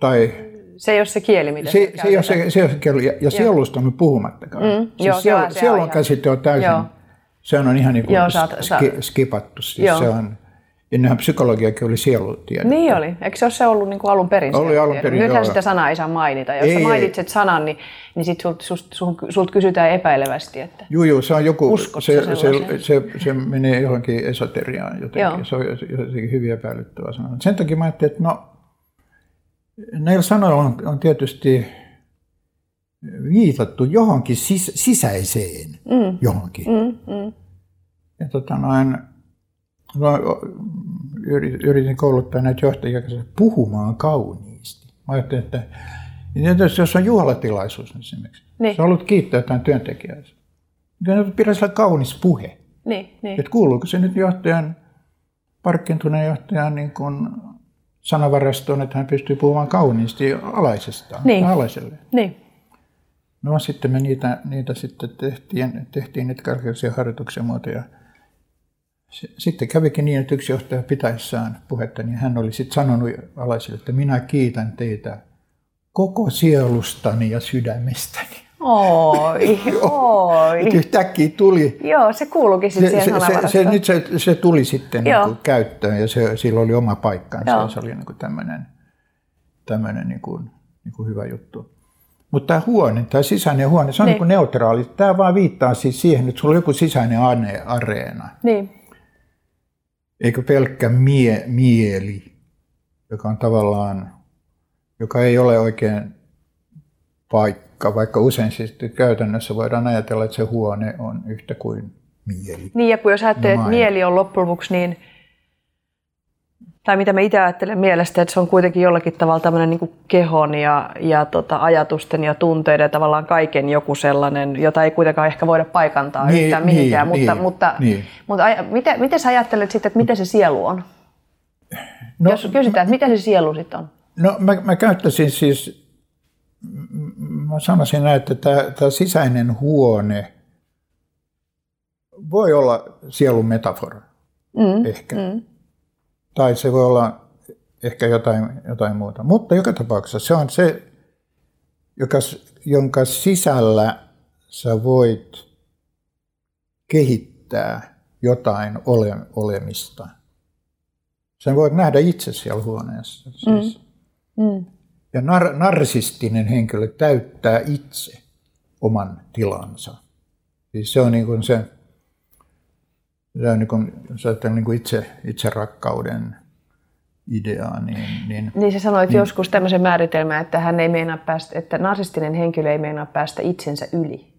tai se ei ole se kieli, mitä se, se, ei ole se, se, ei ole se kieli. Ja, ja sielusta on puhumattakaan. Mm, siis joo, sielu, se sielun käsite on täysin, joo. se on ihan niin kuin joo, saat, ski, skipattu. Siis se on, ennenhän psykologiakin oli sielutiede. Niin oli. Eikö se ole se ollut niin kuin alun perin? Oli alun perin, Nythän joo. sitä sanaa ei saa mainita. Jos Ei, sä ei. mainitset sanan, niin, niin sit sult, sult, sult, sult kysytään epäilevästi, että Juu, juu, se on joku, se, se, sellaiseen? se, se, menee johonkin esoteriaan jotenkin. Joo. Se on jotenkin hyvin epäilyttävä sana. Sen takia mä ajattelin, että no, näillä sanoilla on, on tietysti viitattu johonkin sis, sisäiseen mm. johonkin. mm, mm. Ja tota noin, no, yritin, kouluttaa näitä johtajia puhumaan kauniisti. Mä ajattelin, että tietysti jos on juhlatilaisuus esimerkiksi, Niin. sä haluat kiittää jotain työntekijää, niin pitäisi olla kaunis puhe. Niin, niin. Että kuuluuko se nyt johtajan, parkkintuneen johtajan niin kuin sanavarastoon, että hän pystyy puhumaan kauniisti alaisestaan, Niin. alaiselle. niin. No sitten me niitä, niitä sitten tehtiin, tehtiin niitä kaikenlaisia harjoituksia muuta ja se- sitten kävikin niin, että yksi johtaja pitäessään puhetta, niin hän oli sitten sanonut alaisille, että minä kiitän teitä koko sielustani ja sydämestäni. Oi, *laughs* oi. Et yhtäkkiä tuli, Joo, se kuuluukin se, sitten se, siihen se, se, nyt se, se tuli sitten niin Joo. kuin käyttöön ja se, sillä oli oma paikkansa Joo. ja se oli niin kuin tämmöinen, tämmöinen niin kuin, niin kuin hyvä juttu. Mutta tämä huone, tämä sisäinen huone, se on Niin. niin. kuin neutraali. Tämä vaan viittaa siis siihen, että sulla on joku sisäinen areena, Niin, eikö pelkkä mie, mieli, joka on tavallaan, joka ei ole oikein paikka, vaikka usein siis käytännössä voidaan ajatella, että se huone on yhtä kuin mieli. niin ja kun jos ajattelee, että mieli on loppujen lopuksi niin, tai mitä mä itse ajattelen mielestä, että se on kuitenkin jollakin tavalla tämmöinen niin kehon ja, ja tota, ajatusten ja tunteiden ja tavallaan kaiken joku sellainen, jota ei kuitenkaan ehkä voida paikantaa Niin, yhtään niin, mihinkään, mutta, niin, mutta, niin. mutta aja, miten, miten sä ajattelet sitten, että mitä se sielu on? No, Jos kysytään, että mitä se sielu sitten on? No mä, mä käyttäisin siis, mä sanoisin näin, että tämä, tämä sisäinen huone voi olla sielun metafora, Mm, ehkä. Mm. Tai se voi olla ehkä jotain, jotain muuta. Mutta joka tapauksessa se on se, joka, jonka sisällä sä voit kehittää jotain ole, olemista. Sen voit nähdä itse siellä huoneessa. Siis. mm, Ja nar- narsistinen henkilö täyttää itse oman tilansa. Siis se on niin kuin se, se on niin kuin, jos ajattelee niin kuin itse, itse rakkauden ideaa, niin, niin Niin sä sanoit mm. joskus tämmöisen määritelmän, että hän ei meinaa päästä, että narsistinen henkilö ei meinaa päästä itsensä yli.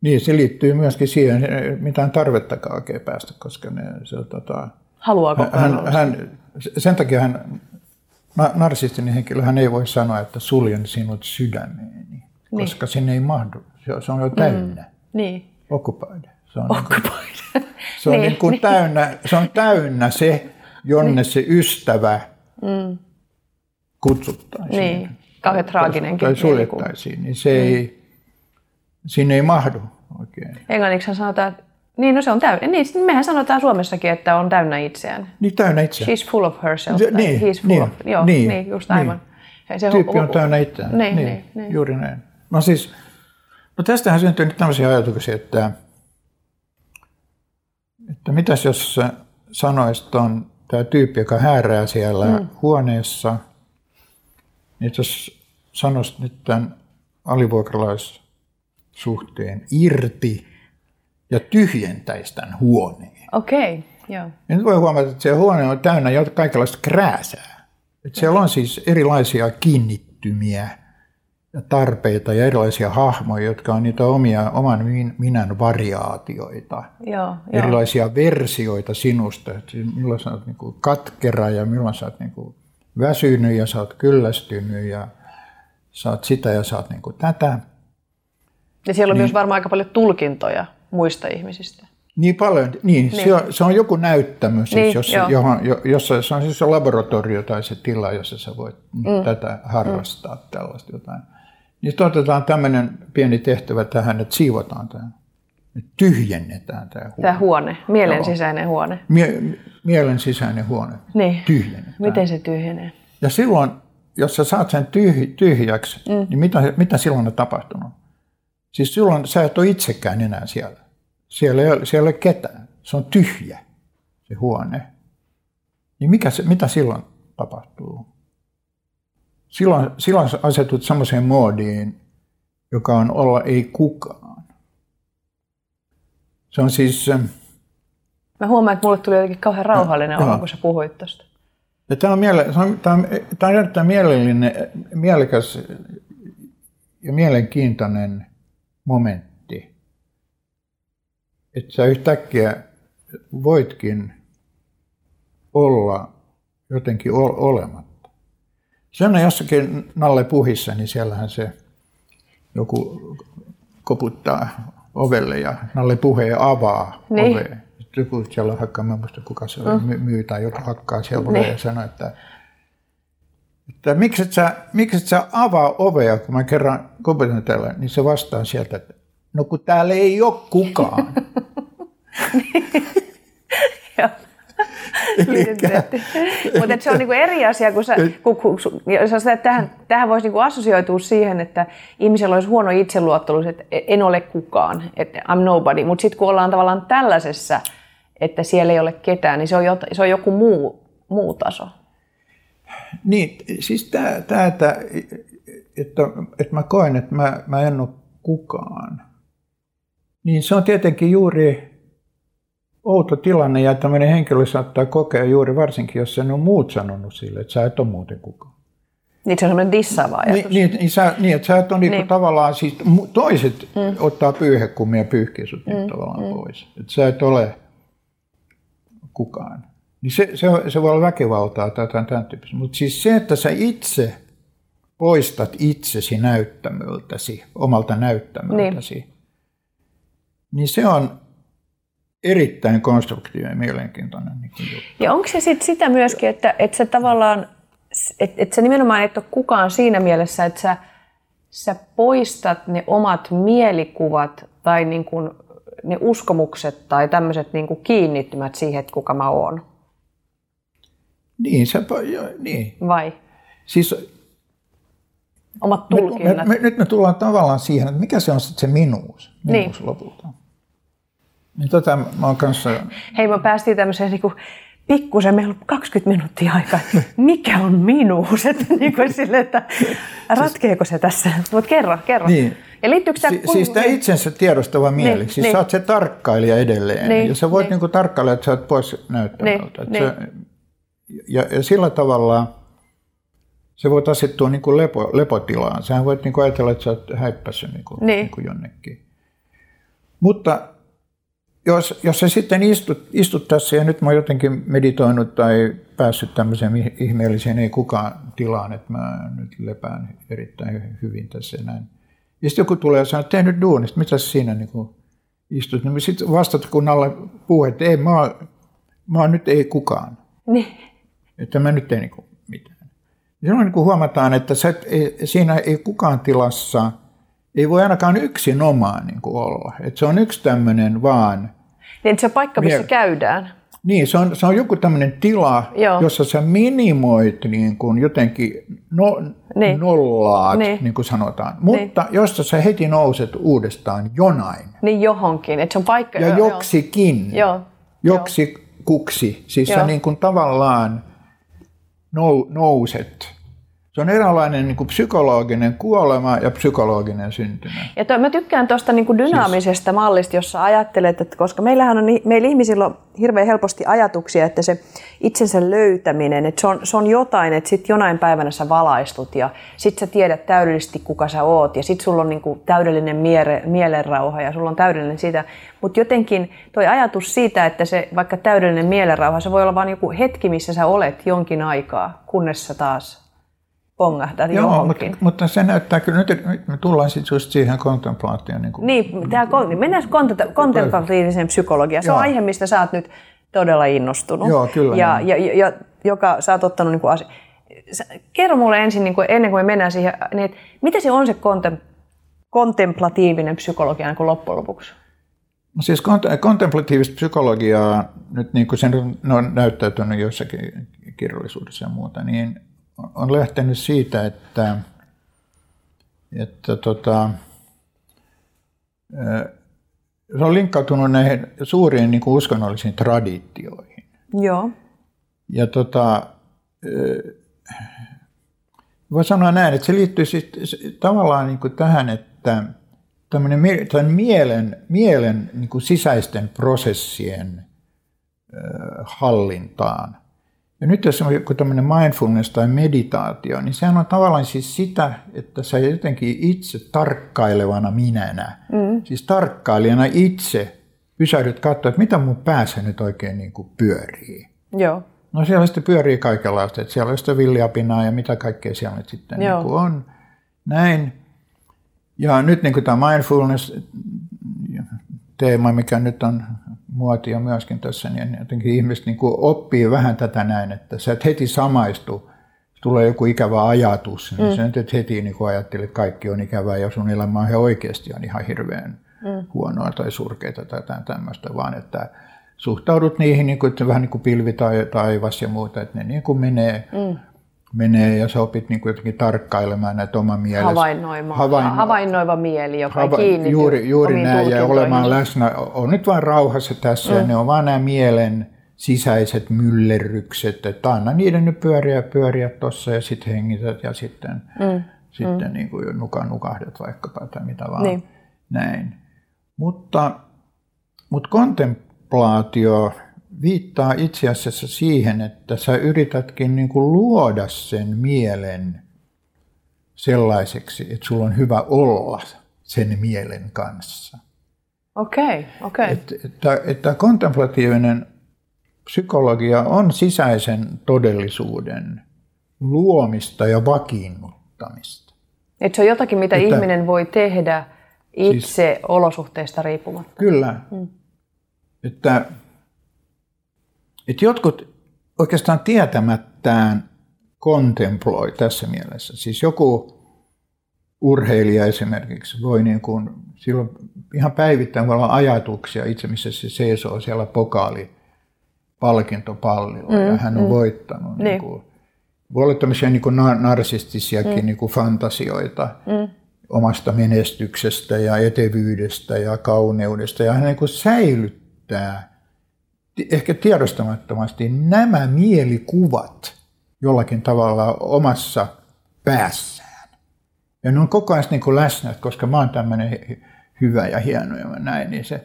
Niin, se liittyy myöskin siihen, mitään tarvettakaan oikein päästä, koska ne, se, tota, Haluaako hän, hän, hän, sen takia hän, narsistinen henkilö, hän ei voi sanoa, että suljen sinut sydämeeni, koska sinne ei mahdu. Se, se on jo täynnä, mm. Niin. occupied. Se on, niin kuin, Occupied. *laughs* se on Niin, niin, kuin täynnä, se on täynnä se, jonne se ystävä mm. kutsuttaisiin. Niin, kauhean traaginenkin. Tai niin suljettaisiin, niin se ei, sinne ei mahdu oikein. Englanniksi sanotaan, että niin, no se on täynnä. Niin, mehän sanotaan Suomessakin, että on täynnä itseään. Niin täynnä itseään. She's full of herself. Se- niin, he's full niin, of, joo, niin, niin, just niin. aivan. Ja Se Tyyppi on täynnä itseään. Niin, niin, niin. Juuri näin. No siis, no tästähän syntyy nyt tämmöisiä ajatuksia, että, että mitäs jos sä sanoisit on tämä tyyppi, joka häärää siellä mm. huoneessa, niin jos sanoisit nyt tämän alivuokralaissuhteen irti ja tyhjentäisi tämän huoneen. Okei, okay, joo. Ja nyt voi huomata, että se huone on täynnä kaikenlaista krääsää. Että siellä on siis erilaisia kiinnittymiä ja tarpeita ja erilaisia hahmoja, jotka on niitä omia, oman min- minän variaatioita. Joo, joo. Erilaisia versioita sinusta, että milloin sä oot niinku katkera ja milloin sä oot niinku väsynyt ja sä oot kyllästynyt ja sä oot sitä ja sä oot niinku tätä. Ja siellä on niin. myös varmaan aika paljon tulkintoja muista ihmisistä. Niin paljon, niin, niin. Se, on, se on joku näyttämö, siis, Niin, jossa, joo. johon, jo, jossa se on siis se laboratorio tai se tila, jossa sä voit mm. tätä harrastaa, mm. tällaista jotain. Niin sitten otetaan tämmöinen pieni tehtävä tähän, että siivotaan tämä, että tyhjennetään tämä huone. Tämä huone, mielen sisäinen huone. Mie, mielen sisäinen huone, Niin. tyhjennetään. Miten se tyhjenee? Ja silloin, jos sä saat sen tyh, tyhjäksi, mm. niin mitä, mitä silloin on tapahtunut? Siis silloin sä et ole itsekään enää siellä. Siellä ei, ole, siellä ei ole ketään. Se on tyhjä, se huone. niin mikä se, mitä silloin tapahtuu? Silloin, silloin asetut semmoiseen moodiin, joka on olla ei kukaan. Se on siis... Mä huomaan, että mulle tuli jotenkin kauhean rauhallinen olo, kun sä puhuit tuosta. Ja tämä on, miele, tämä on, tämä on erittäin mielellinen, mielekäs ja mielenkiintoinen momentti. Että sä yhtäkkiä voitkin olla jotenkin olematta. Sen on jossakin Nalle Puhissa, niin siellähän se joku koputtaa ovelle ja Nalle Puhe avaa niin. oveen. Joku siellä hakkaa, mä muista kuka se mm. myy tai joku hakkaa siellä niin. ja sanoo, että, että miksi et, sä, miksi et sä avaa ovea, kun mä kerran koputan täällä, niin se vastaa sieltä, että no kun täällä ei ole kukaan. *laughs* Mutta se on niinku eri asia, kun, sä, kun, kun, jos sä, tähän, tähän voisi niinku assosioitua siihen, että ihmisellä olisi huono itseluottamus, että en ole kukaan, että I'm nobody. Mutta sitten kun ollaan tavallaan tällaisessa, että siellä ei ole ketään, niin se on, jo, se on joku muu, muu taso. Niin, siis tämä, että, että, että mä koen, että mä, mä en ole kukaan, niin se on tietenkin juuri outo tilanne ja tämmöinen henkilö saattaa kokea juuri varsinkin, jos sen on muut sanonut sille, että sä et ole muuten kukaan. Niin se on semmoinen dissaava ajatus. Niin, niin, niin, sä, niin että sä et ole niinku niin. tavallaan, siis toiset mm. ottaa pyyhekummia ja pyyhkii sut mm. tavallaan mm. pois. Että sä et ole kukaan. Niin se, se, se voi olla väkivaltaa tai jotain tämän tyyppistä. Mutta siis se, että sä itse poistat itsesi näyttämöltäsi, omalta näyttämöltäsi, niin, niin se on erittäin konstruktiivinen ja mielenkiintoinen niin juttu. Ja onko se sit sitä myöskin, että, että sä tavallaan, että, että sä nimenomaan et ole kukaan siinä mielessä, että sä, sä poistat ne omat mielikuvat tai niin kuin ne uskomukset tai tämmöiset niin kuin kiinnittymät siihen, että kuka mä oon? Niin, se, niin. Vai? Siis omat tulkinnat. Me, me, nyt me tullaan tavallaan siihen, että mikä se on sitten se minuus, minuus niin. lopulta. Niin tota, mä oon kanssa... Hei, me päästiin tämmöiseen niin pikkusen, meillä on 20 minuuttia aikaa, mikä on minuus? Että, niin kuin sille, että ratkeeko se tässä? Mutta kerro, kerro. Niin. Ja liittyykö tämä... Si- siis tämä itsensä tiedostava mieli. Niin, siis niin. sä oot se tarkkailija edelleen. Niin, ja sä voit niin. Niin tarkkailla, että sä oot pois näyttämältä. Niin, niin. Ja, ja sillä tavalla se voit asettua niin kuin lepo, lepotilaan. Sähän voit niin kuin ajatella, että sä oot häippässyt niin kuin, niin. Niin kuin jonnekin. Mutta jos, jos sä sitten istut, istut tässä ja nyt mä oon jotenkin meditoinut tai päässyt tämmöiseen ihmeelliseen ei kukaan tilaan, että mä nyt lepään erittäin hyvin tässä ja näin. Ja sitten joku tulee ja sanoo, että tehnyt duunista, mitä siinä niin kuin istut? Niin sitten vastat kun alle puhuu, että ei, mä oon, mä oon nyt ei kukaan. Niin. Että mä nyt ei niin mitään. Silloin niin huomataan, että sä et, ei, siinä ei kukaan tilassa, ei voi ainakaan yksin omaan niin kuin olla. Että se on yksi tämmöinen vaan niin se on paikka, missä Miel... käydään. Niin, se on, se on joku tämmöinen tila, Joo. jossa sä minimoit niin kuin jotenkin no, niin. nollaat, niin. niin kuin sanotaan. Mutta niin. jossa sä heti nouset uudestaan jonain. Niin johonkin, että se on paikka. Ja jo, joksikin. Joo. Joksi kuksi. Siis Joo. sä niin kuin tavallaan nou, nouset se on eräänlainen niin kuin psykologinen kuolema ja psykologinen syntymä. Ja to, mä tykkään tuosta niin dynaamisesta siis. mallista, jossa ajattelet, että koska meillähän on, meillä ihmisillä on hirveän helposti ajatuksia, että se itsensä löytäminen, että se on, se on jotain, että sitten jonain päivänä sä valaistut ja sitten sä tiedät täydellisesti, kuka sä oot ja sitten sulla on niin kuin täydellinen miele, mielenrauha ja sulla on täydellinen sitä. Mutta jotenkin toi ajatus siitä, että se vaikka täydellinen mielenrauha, se voi olla vain joku hetki, missä sä olet jonkin aikaa, kunnes sä taas pongahdat Joo, johonkin. Mutta, mutta se näyttää kyllä, nyt, nyt me tullaan sitten just siihen kontemplaatioon. Niin, kuin, niin tämä, niin mennään kontemplatiiviseen psykologiaan. Se on aihe, mistä sä oot nyt todella innostunut. Joo, kyllä. Ja, ja, ja, ja joka sä oot ottanut niin kuin asia. Kerro mulle ensin, niin kuin, ennen kuin me mennään siihen, niin, että mitä se on se kontem, kontemplatiivinen psykologia niin kuin loppujen lopuksi? No siis kontemplatiivista psykologiaa, nyt niin kuin sen on näyttäytynyt jossakin kirjallisuudessa ja muuta, niin on lähtenyt siitä, että, että tota, se on linkkautunut näihin suuriin niin kuin uskonnollisiin traditioihin. Joo. ja tota, voi sanoa näin, että se liittyy siis tavallaan niin kuin tähän, että tämmöinen, tämän mielen, mielen niin kuin sisäisten prosessien hallintaan. Ja nyt jos on joku tämmöinen mindfulness tai meditaatio, niin sehän on tavallaan siis sitä, että sä jotenkin itse tarkkailevana minänä, mm. siis tarkkailijana itse pysähdyt katsoa, että mitä mun päässä nyt oikein niin kuin pyörii. Joo. No siellä sitten pyörii kaikenlaista, että siellä on sitä villiapinaa ja mitä kaikkea siellä nyt sitten niin kuin on. Näin. Ja nyt niin kuin tämä mindfulness-teema, mikä nyt on muotia myöskin tässä, niin jotenkin ihmiset niin kuin oppii vähän tätä näin, että sä et heti samaistu, tulee joku ikävä ajatus, niin mm. sä et heti niin kuin ajattelet, että kaikki on ikävää ja sun elämä on ihan oikeasti on ihan hirveän mm. huonoa tai surkeita tai tämmöistä, vaan että suhtaudut niihin niin kuin, että vähän niin kuin pilvi tai taivas ja muuta, että ne niin kuin menee, mm. Menee ja sä opit niin kuin jotenkin tarkkailemaan näitä oma mielessä. Havainnoimaan. Havainno... Havainnoiva mieli, joka Hava... ei kiinnity Juuri, juuri näin ja olemaan läsnä. On nyt vain rauhassa tässä mm. ja ne on vaan nämä mielen sisäiset myllerrykset, että anna niiden nyt pyöriä pyöriä tuossa ja sitten hengität ja sitten, mm. sitten mm. Niin kuin nukan nukahdat vaikkapa tai mitä vaan. Niin. Näin. Mutta, mutta kontemplaatio viittaa itse asiassa siihen, että sä yritätkin niin kuin luoda sen mielen sellaiseksi, että sulla on hyvä olla sen mielen kanssa. Okei, okay, okei. Okay. Että, että, että kontemplatiivinen psykologia on sisäisen todellisuuden luomista ja vakiinnuttamista. Että se on jotakin, mitä että, ihminen voi tehdä itse siis, olosuhteista riippumatta. Kyllä. Mm. Että, että jotkut oikeastaan tietämättään kontemploi tässä mielessä. Siis joku urheilija esimerkiksi voi niin kuin, silloin ihan päivittäin voi olla ajatuksia itse, missä se seisoo siellä pokaali palkintopallilla mm, ja hän on mm. voittanut. Niin. Niin kuin, voi olla tämmöisiä niin kuin narsistisiakin mm. niin kuin fantasioita. Mm omasta menestyksestä ja etevyydestä ja kauneudesta. Ja hän niin kuin säilyttää ehkä tiedostamattomasti nämä mielikuvat jollakin tavalla omassa päässään. Ja ne on koko ajan niin kuin läsnä, koska mä oon tämmöinen hyvä ja hieno ja näin, niin se,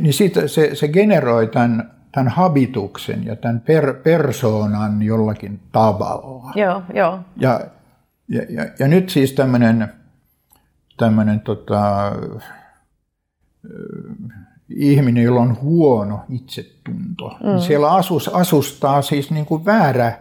niin siitä se, se generoi tämän, tämän habituksen ja tämän per, persoonan jollakin tavalla. Joo, joo. Ja, ja, ja, ja nyt siis tämmöinen tämmöinen tota, ihminen, jolla on huono itsetunto. Mm. Siellä asus, asustaa siis niin kuin väärä,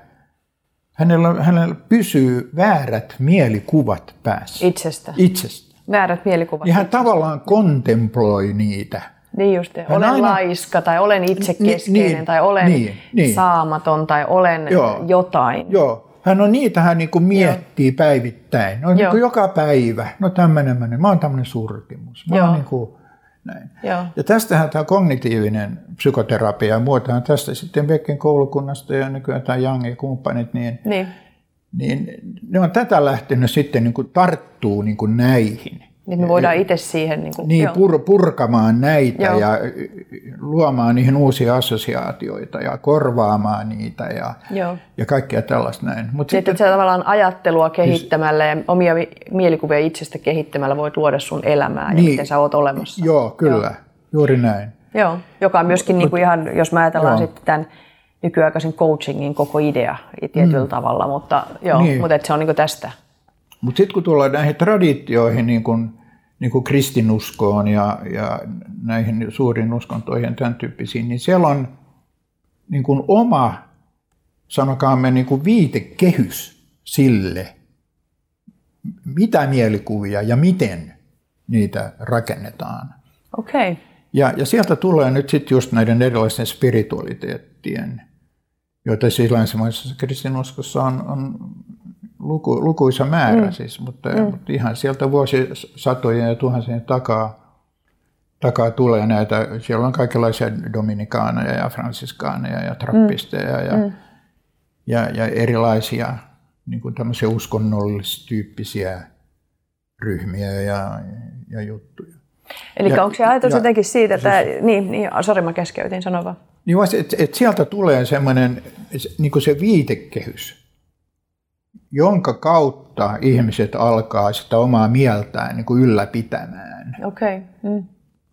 hänellä, hänellä pysyy väärät mielikuvat päässä. Itsestä. Itsestä. Väärät mielikuvat. Ja hän itsestä. tavallaan kontemploi niitä. Niin just, olen aina... laiska tai olen itsekeskeinen niin, tai olen niin, niin. saamaton tai olen Joo. jotain. Joo, hän on niitä, hän niin kuin miettii Joo. päivittäin. No, niin kuin joka päivä. No tämmöinen, mä oon tämmöinen surkimus. Mä Joo. oon niin kuin, näin. Joo. Ja tästähän tämä kognitiivinen psykoterapia muuta, tästä sitten Becken koulukunnasta ja nykyään tämä Young ja kumppanit, niin, niin. niin ne on tätä lähtenyt sitten niin kuin tarttuu niin kuin näihin. Niin me voidaan itse siihen... Niin, kuin, niin pur, purkamaan näitä joo. ja luomaan niihin uusia assosiaatioita ja korvaamaan niitä ja, joo. ja kaikkea tällaista näin. Mut sitten, sitten, että tavallaan ajattelua kehittämällä ja omia mielikuvia itsestä kehittämällä voit luoda sun elämää niin, ja miten sä oot olemassa. Joo, kyllä. Joo. Juuri näin. Joo, joka on myöskin Mut, niin kuin ihan, jos mä ajatellaan joo. sitten tämän nykyaikaisen coachingin koko idea tietyllä mm. tavalla, mutta, joo, niin. mutta että se on niin kuin tästä. Mutta sitten kun tullaan näihin traditioihin, niin kuin, niin kuin kristinuskoon ja, ja näihin suuriin uskontoihin tämän tyyppisiin, niin siellä on niin kuin oma, sanokaamme, niin kuin viitekehys sille, mitä mielikuvia ja miten niitä rakennetaan. Okay. Ja, ja sieltä tulee nyt sitten just näiden erilaisten spiritualiteettien, joita siis länsimaisessa kristinuskossa on, on luku, lukuisa määrä mm. siis, mutta, mm. mutta ihan sieltä vuosisatojen ja tuhansien takaa, takaa tulee näitä, siellä on kaikenlaisia dominikaaneja ja fransiskaaneja ja trappisteja mm. ja, mm. ja, ja erilaisia niin kuin tämmöisiä uskonnollistyyppisiä ryhmiä ja, ja juttuja. Eli onko se ajatus ja, jotenkin siitä, että... Siis, niin, niin, sori mä keskeytin, sano vaan. Niin että et sieltä tulee semmoinen niin se viitekehys, jonka kautta ihmiset alkaa sitä omaa mieltään niin kuin ylläpitämään. Okei. Okay. Mm.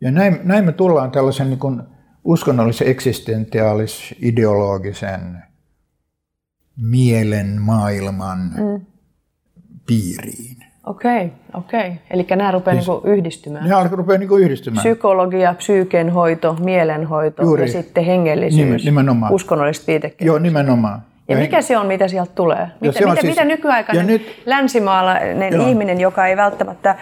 Ja näin, näin me tullaan tällaisen niin kuin uskonnollisen eksistentiaalis ideologisen mielen maailman mm. piiriin. Okei, okei. Eli nämä rupeaa siis, niinku yhdistymään. Nämä rupeaa niinku yhdistymään. Psykologia, psyykenhoito, mielenhoito Juuri. ja sitten hengellisyys. Nimenomaan. Uskonnolliset viitekehykset. Joo, nimenomaan. Ja, mikä se on, mitä sieltä tulee? Mitä, mitä, siis, mitä nykyaikainen nyt, länsimaalainen joo. ihminen, joka ei välttämättä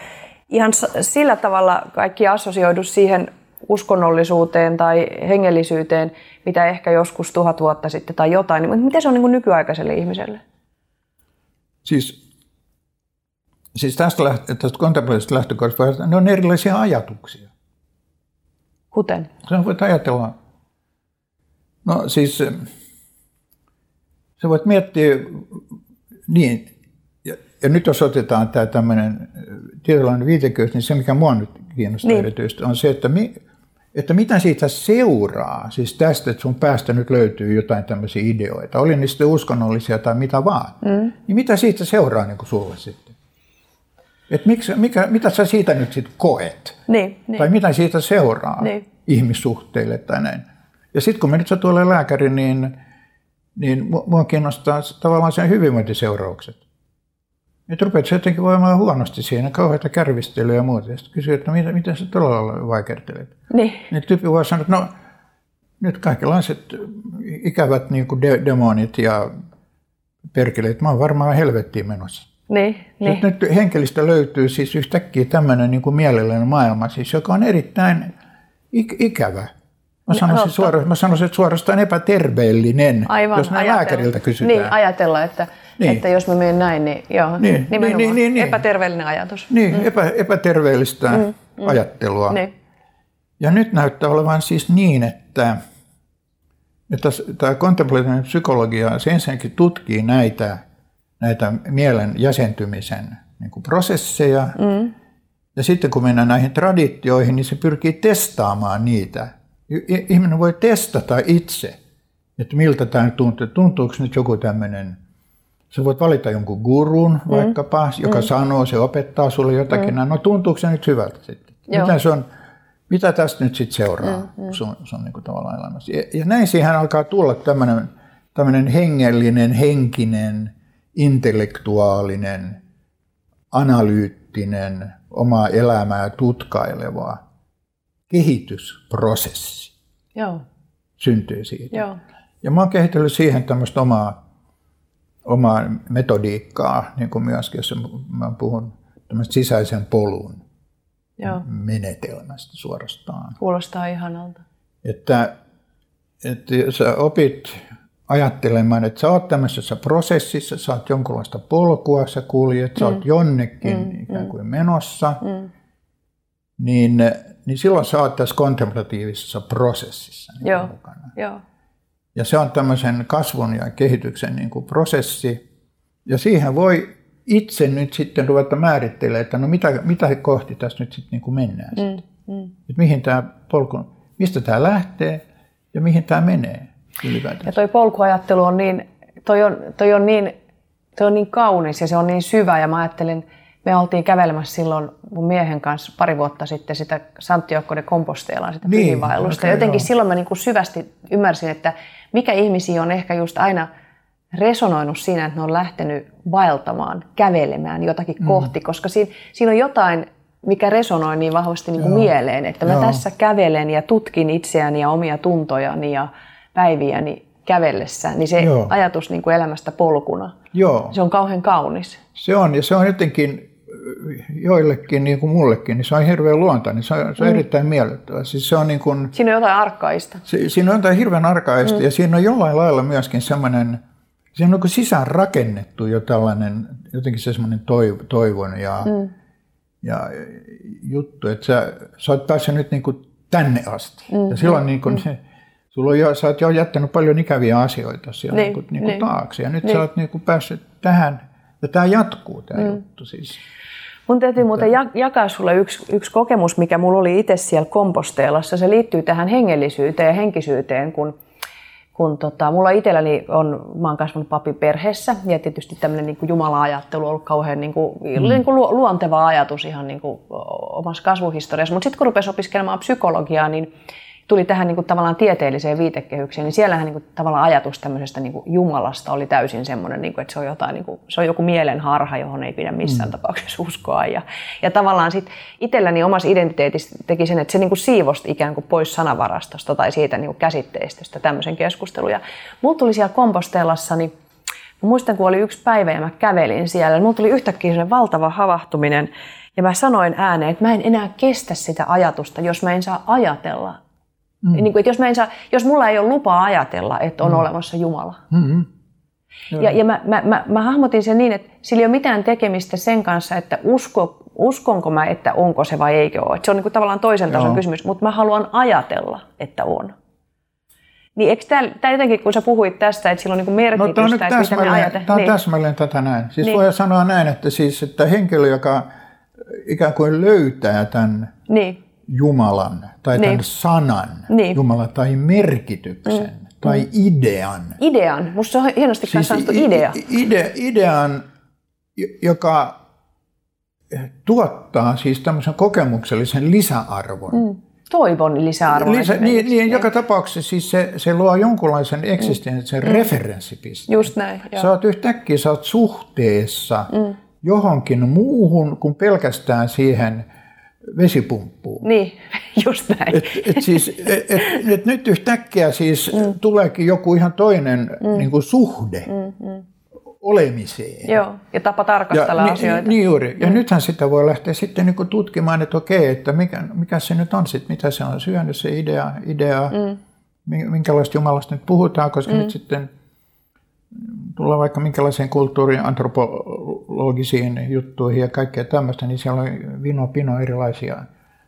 ihan sillä tavalla kaikki assosioidu siihen uskonnollisuuteen tai hengellisyyteen, mitä ehkä joskus tuhat vuotta sitten tai jotain, mutta mitä se on niin kuin nykyaikaiselle ihmiselle? Siis, siis tästä, lähtö, tästä kontemplatiivisesta lähtökohdasta, ne on erilaisia ajatuksia. Kuten? Sä voit ajatella, no siis sä voit miettiä niin, ja, ja nyt jos otetaan tämä tämmöinen tietynlainen viitekeys, niin se mikä mua nyt kiinnostaa niin. erityisesti on se, että mi, että mitä siitä seuraa, siis tästä, että sun päästä nyt löytyy jotain tämmöisiä ideoita, oli ne sitten uskonnollisia tai mitä vaan, mm. niin mitä siitä seuraa niin kuin sulle sitten? Että miksi, mikä, mitä sä siitä nyt sitten koet? Niin, niin. Tai mitä siitä seuraa niin. ihmissuhteille tai näin? Ja sitten kun me nyt sä tuolle lääkäri, niin, niin mua kiinnostaa tavallaan sen hyvinvointiseuraukset. Nyt rupeat se jotenkin voimaan huonosti siinä, kauheita kärvistelyä ja muuta. Sitten kysyy, että mitä, mitä sä tuolla vaikertelet? Niin. Niin tyyppi voi sanoa, että no nyt kaikenlaiset ikävät niin kuin de- demonit ja perkeleet, mä oon varmaan helvettiin menossa. Niin, niin. Nyt henkilöstä löytyy siis yhtäkkiä tämmöinen niin kuin mielellinen maailma, siis, joka on erittäin ik- ikävä. Mä sanoisin, suora, mä sanoisin, että suorastaan epäterveellinen, Aivan, jos näin lääkäriltä kysytään. Niin, ajatella, että niin. Että jos mä menen näin, niin joo, niin, nimenomaan niin, niin, niin, epäterveellinen ajatus. Niin, mm. epä, epäterveellistä mm, mm. ajattelua. Niin. Ja nyt näyttää olevan siis niin, että, että tämä kontemplatiivinen psykologia se ensinnäkin tutkii näitä, näitä mielen jäsentymisen niin kuin prosesseja. Mm. Ja sitten kun mennään näihin traditioihin, niin se pyrkii testaamaan niitä. Ihminen voi testata itse, että miltä tämä tuntuu. Tuntuuko nyt joku tämmöinen Sä voit valita jonkun gurun mm. vaikkapa, joka mm. sanoo, se opettaa sulle jotakin. Mm. No tuntuuko se nyt hyvältä sitten? Mitä, se on, mitä tästä nyt sitten seuraa mm. Mm. sun, sun niin kuin tavallaan elämässä? Ja, ja näin siihen alkaa tulla tämmöinen, tämmöinen hengellinen, henkinen, intellektuaalinen, analyyttinen, omaa elämää tutkaileva kehitysprosessi. Joo. Syntyy siitä. Joo. Ja mä oon kehitellyt siihen tämmöistä omaa omaa metodiikkaa, niin kuin myöskin, jos mä puhun sisäisen polun Joo. menetelmästä suorastaan. Kuulostaa ihanalta. Että, että sä opit ajattelemaan, että sä oot tämmöisessä prosessissa, sä oot jonkunlaista polkua, sä kuljet, sä mm. oot jonnekin mm. ikään kuin menossa, mm. niin, niin silloin sä oot tässä kontemplatiivisessa prosessissa niin Joo. mukana. Joo. Ja se on tämmöisen kasvun ja kehityksen niin kuin prosessi. Ja siihen voi itse nyt sitten ruveta määrittelemään, että no mitä, mitä kohti tässä nyt sitten niin kuin mennään. Mm, sitten. Mm. Että mihin tämä polku, mistä tämä lähtee ja mihin tämä menee ylipäätään. Ja toi polkuajattelu on niin, toi on, toi on niin, toi on niin kaunis ja se on niin syvä ja mä ajattelin, me oltiin kävelemässä silloin mun miehen kanssa pari vuotta sitten sitä Santiago de Compostelaan, sitä niin, pyhiinvaellusta. Okay, Jotenkin joo. silloin mä niin kuin syvästi ymmärsin, että mikä ihmisiä on ehkä just aina resonoinut siinä, että ne on lähtenyt vaeltamaan, kävelemään jotakin mm. kohti, koska siinä, siinä on jotain, mikä resonoi niin vahvasti niin kuin mieleen, että mä Joo. tässä kävelen ja tutkin itseäni ja omia tuntojani ja päiviäni kävellessä, niin se Joo. ajatus niin kuin elämästä polkuna, Joo. se on kauhean kaunis. Se on, ja se on jotenkin joillekin, niin kuin mullekin, niin se on hirveän luontainen. Se on, se on mm. erittäin miellyttävä. Siis se on niin kuin, siinä on jotain arkaista. Se, siinä on jotain hirveän arkaista mm. ja siinä on jollain lailla myöskin semmoinen, siinä on niin sisään rakennettu jo tällainen, jotenkin se semmoinen toiv, toivon ja, mm. ja juttu, että sä, sä oot päässyt nyt niin kuin tänne asti. Mm. Ja silloin niin kuin mm. se, sulla on jo, sä oot jo jättänyt paljon ikäviä asioita siellä niin, niin kuin, niin kuin niin. taakse ja nyt niin. sä oot niin kuin päässyt tähän ja tämä jatkuu tämä mm. juttu siis. Mun täytyy muuten ja- jakaa sulle yksi, yksi kokemus, mikä mulla oli itse siellä komposteelassa. Se liittyy tähän hengellisyyteen ja henkisyyteen, kun, kun tota, mulla itselläni on, mä oon kasvanut papiperheessä ja tietysti tämmöinen niin Jumala-ajattelu on ollut kauhean niin kuin, mm. niin kuin luonteva ajatus ihan niin kuin, omassa kasvuhistoriassa. Mutta sitten kun rupesi opiskelemaan psykologiaa, niin tuli tähän niin kuin, tavallaan tieteelliseen viitekehykseen, niin siellähän niin kuin, tavallaan ajatus tämmöisestä niin kuin, Jumalasta oli täysin semmoinen, niin kuin, että se on, jotain, niin kuin, se on joku mielenharha, johon ei pidä missään mm. tapauksessa uskoa. Ja, ja tavallaan sitten itselläni omassa identiteetissä teki sen, että se niin kuin, siivosti ikään kuin pois sanavarastosta tai siitä niin kuin, käsitteistöstä tämmöisen keskustelun. Ja mulla tuli siellä kompostellassa, niin Mä muistan, kun oli yksi päivä ja mä kävelin siellä, niin mulla tuli yhtäkkiä valtava havahtuminen, ja mä sanoin ääneen, että mä en enää kestä sitä ajatusta, jos mä en saa ajatella, Mm. Niin kuin, että jos, mä en saa, jos mulla ei ole lupaa ajatella, että on mm. olemassa Jumala. Mm-hmm. Ja, ja mä, mä, mä, mä hahmotin sen niin, että sillä ei ole mitään tekemistä sen kanssa, että usko, uskonko mä, että onko se vai eikö ole. Että se on niin kuin tavallaan toisen tason Joo. kysymys, mutta mä haluan ajatella, että on. Niin eikö tämä jotenkin, kun sä puhuit tästä, että sillä on niin merkitystä, no, että mitä me ajatellaan. Tämä on niin. täsmälleen tätä näin. Siis niin. voi sanoa näin, että, siis, että henkilö, joka ikään kuin löytää tämän niin Jumalan tai niin. tämän sanan, niin. Jumala tai merkityksen mm. tai mm. idean. Idean, musta on hienosti siis sanottu idea. Ide, idean, joka tuottaa siis tämmöisen kokemuksellisen lisäarvon. Mm. Toivon lisäarvon. Lisä, niin, niin, joka tapauksessa siis se, se luo jonkunlaisen eksistenssin mm. referenssipisteen. Just näin. Joo. Sä oot yhtäkkiä sä oot suhteessa mm. johonkin muuhun kuin pelkästään siihen – vesipumppuun. Niin, *laughs* just näin. Et, et siis, et, et, et nyt yhtäkkiä siis mm. tuleekin joku ihan toinen mm. niin kuin suhde mm, mm. olemiseen. Joo, ja tapa tarkastella ja, asioita. Niin juuri. Ja mm. nythän sitä voi lähteä sitten niin kuin tutkimaan, että okei, että mikä, mikä se nyt on sitten, mitä se on syönyt se idea, idea mm. minkälaista Jumalasta nyt puhutaan, koska mm. nyt sitten – tulla vaikka minkälaiseen kulttuuriin, antropologisiin juttuihin ja kaikkea tämmöistä, niin siellä on vino pino erilaisia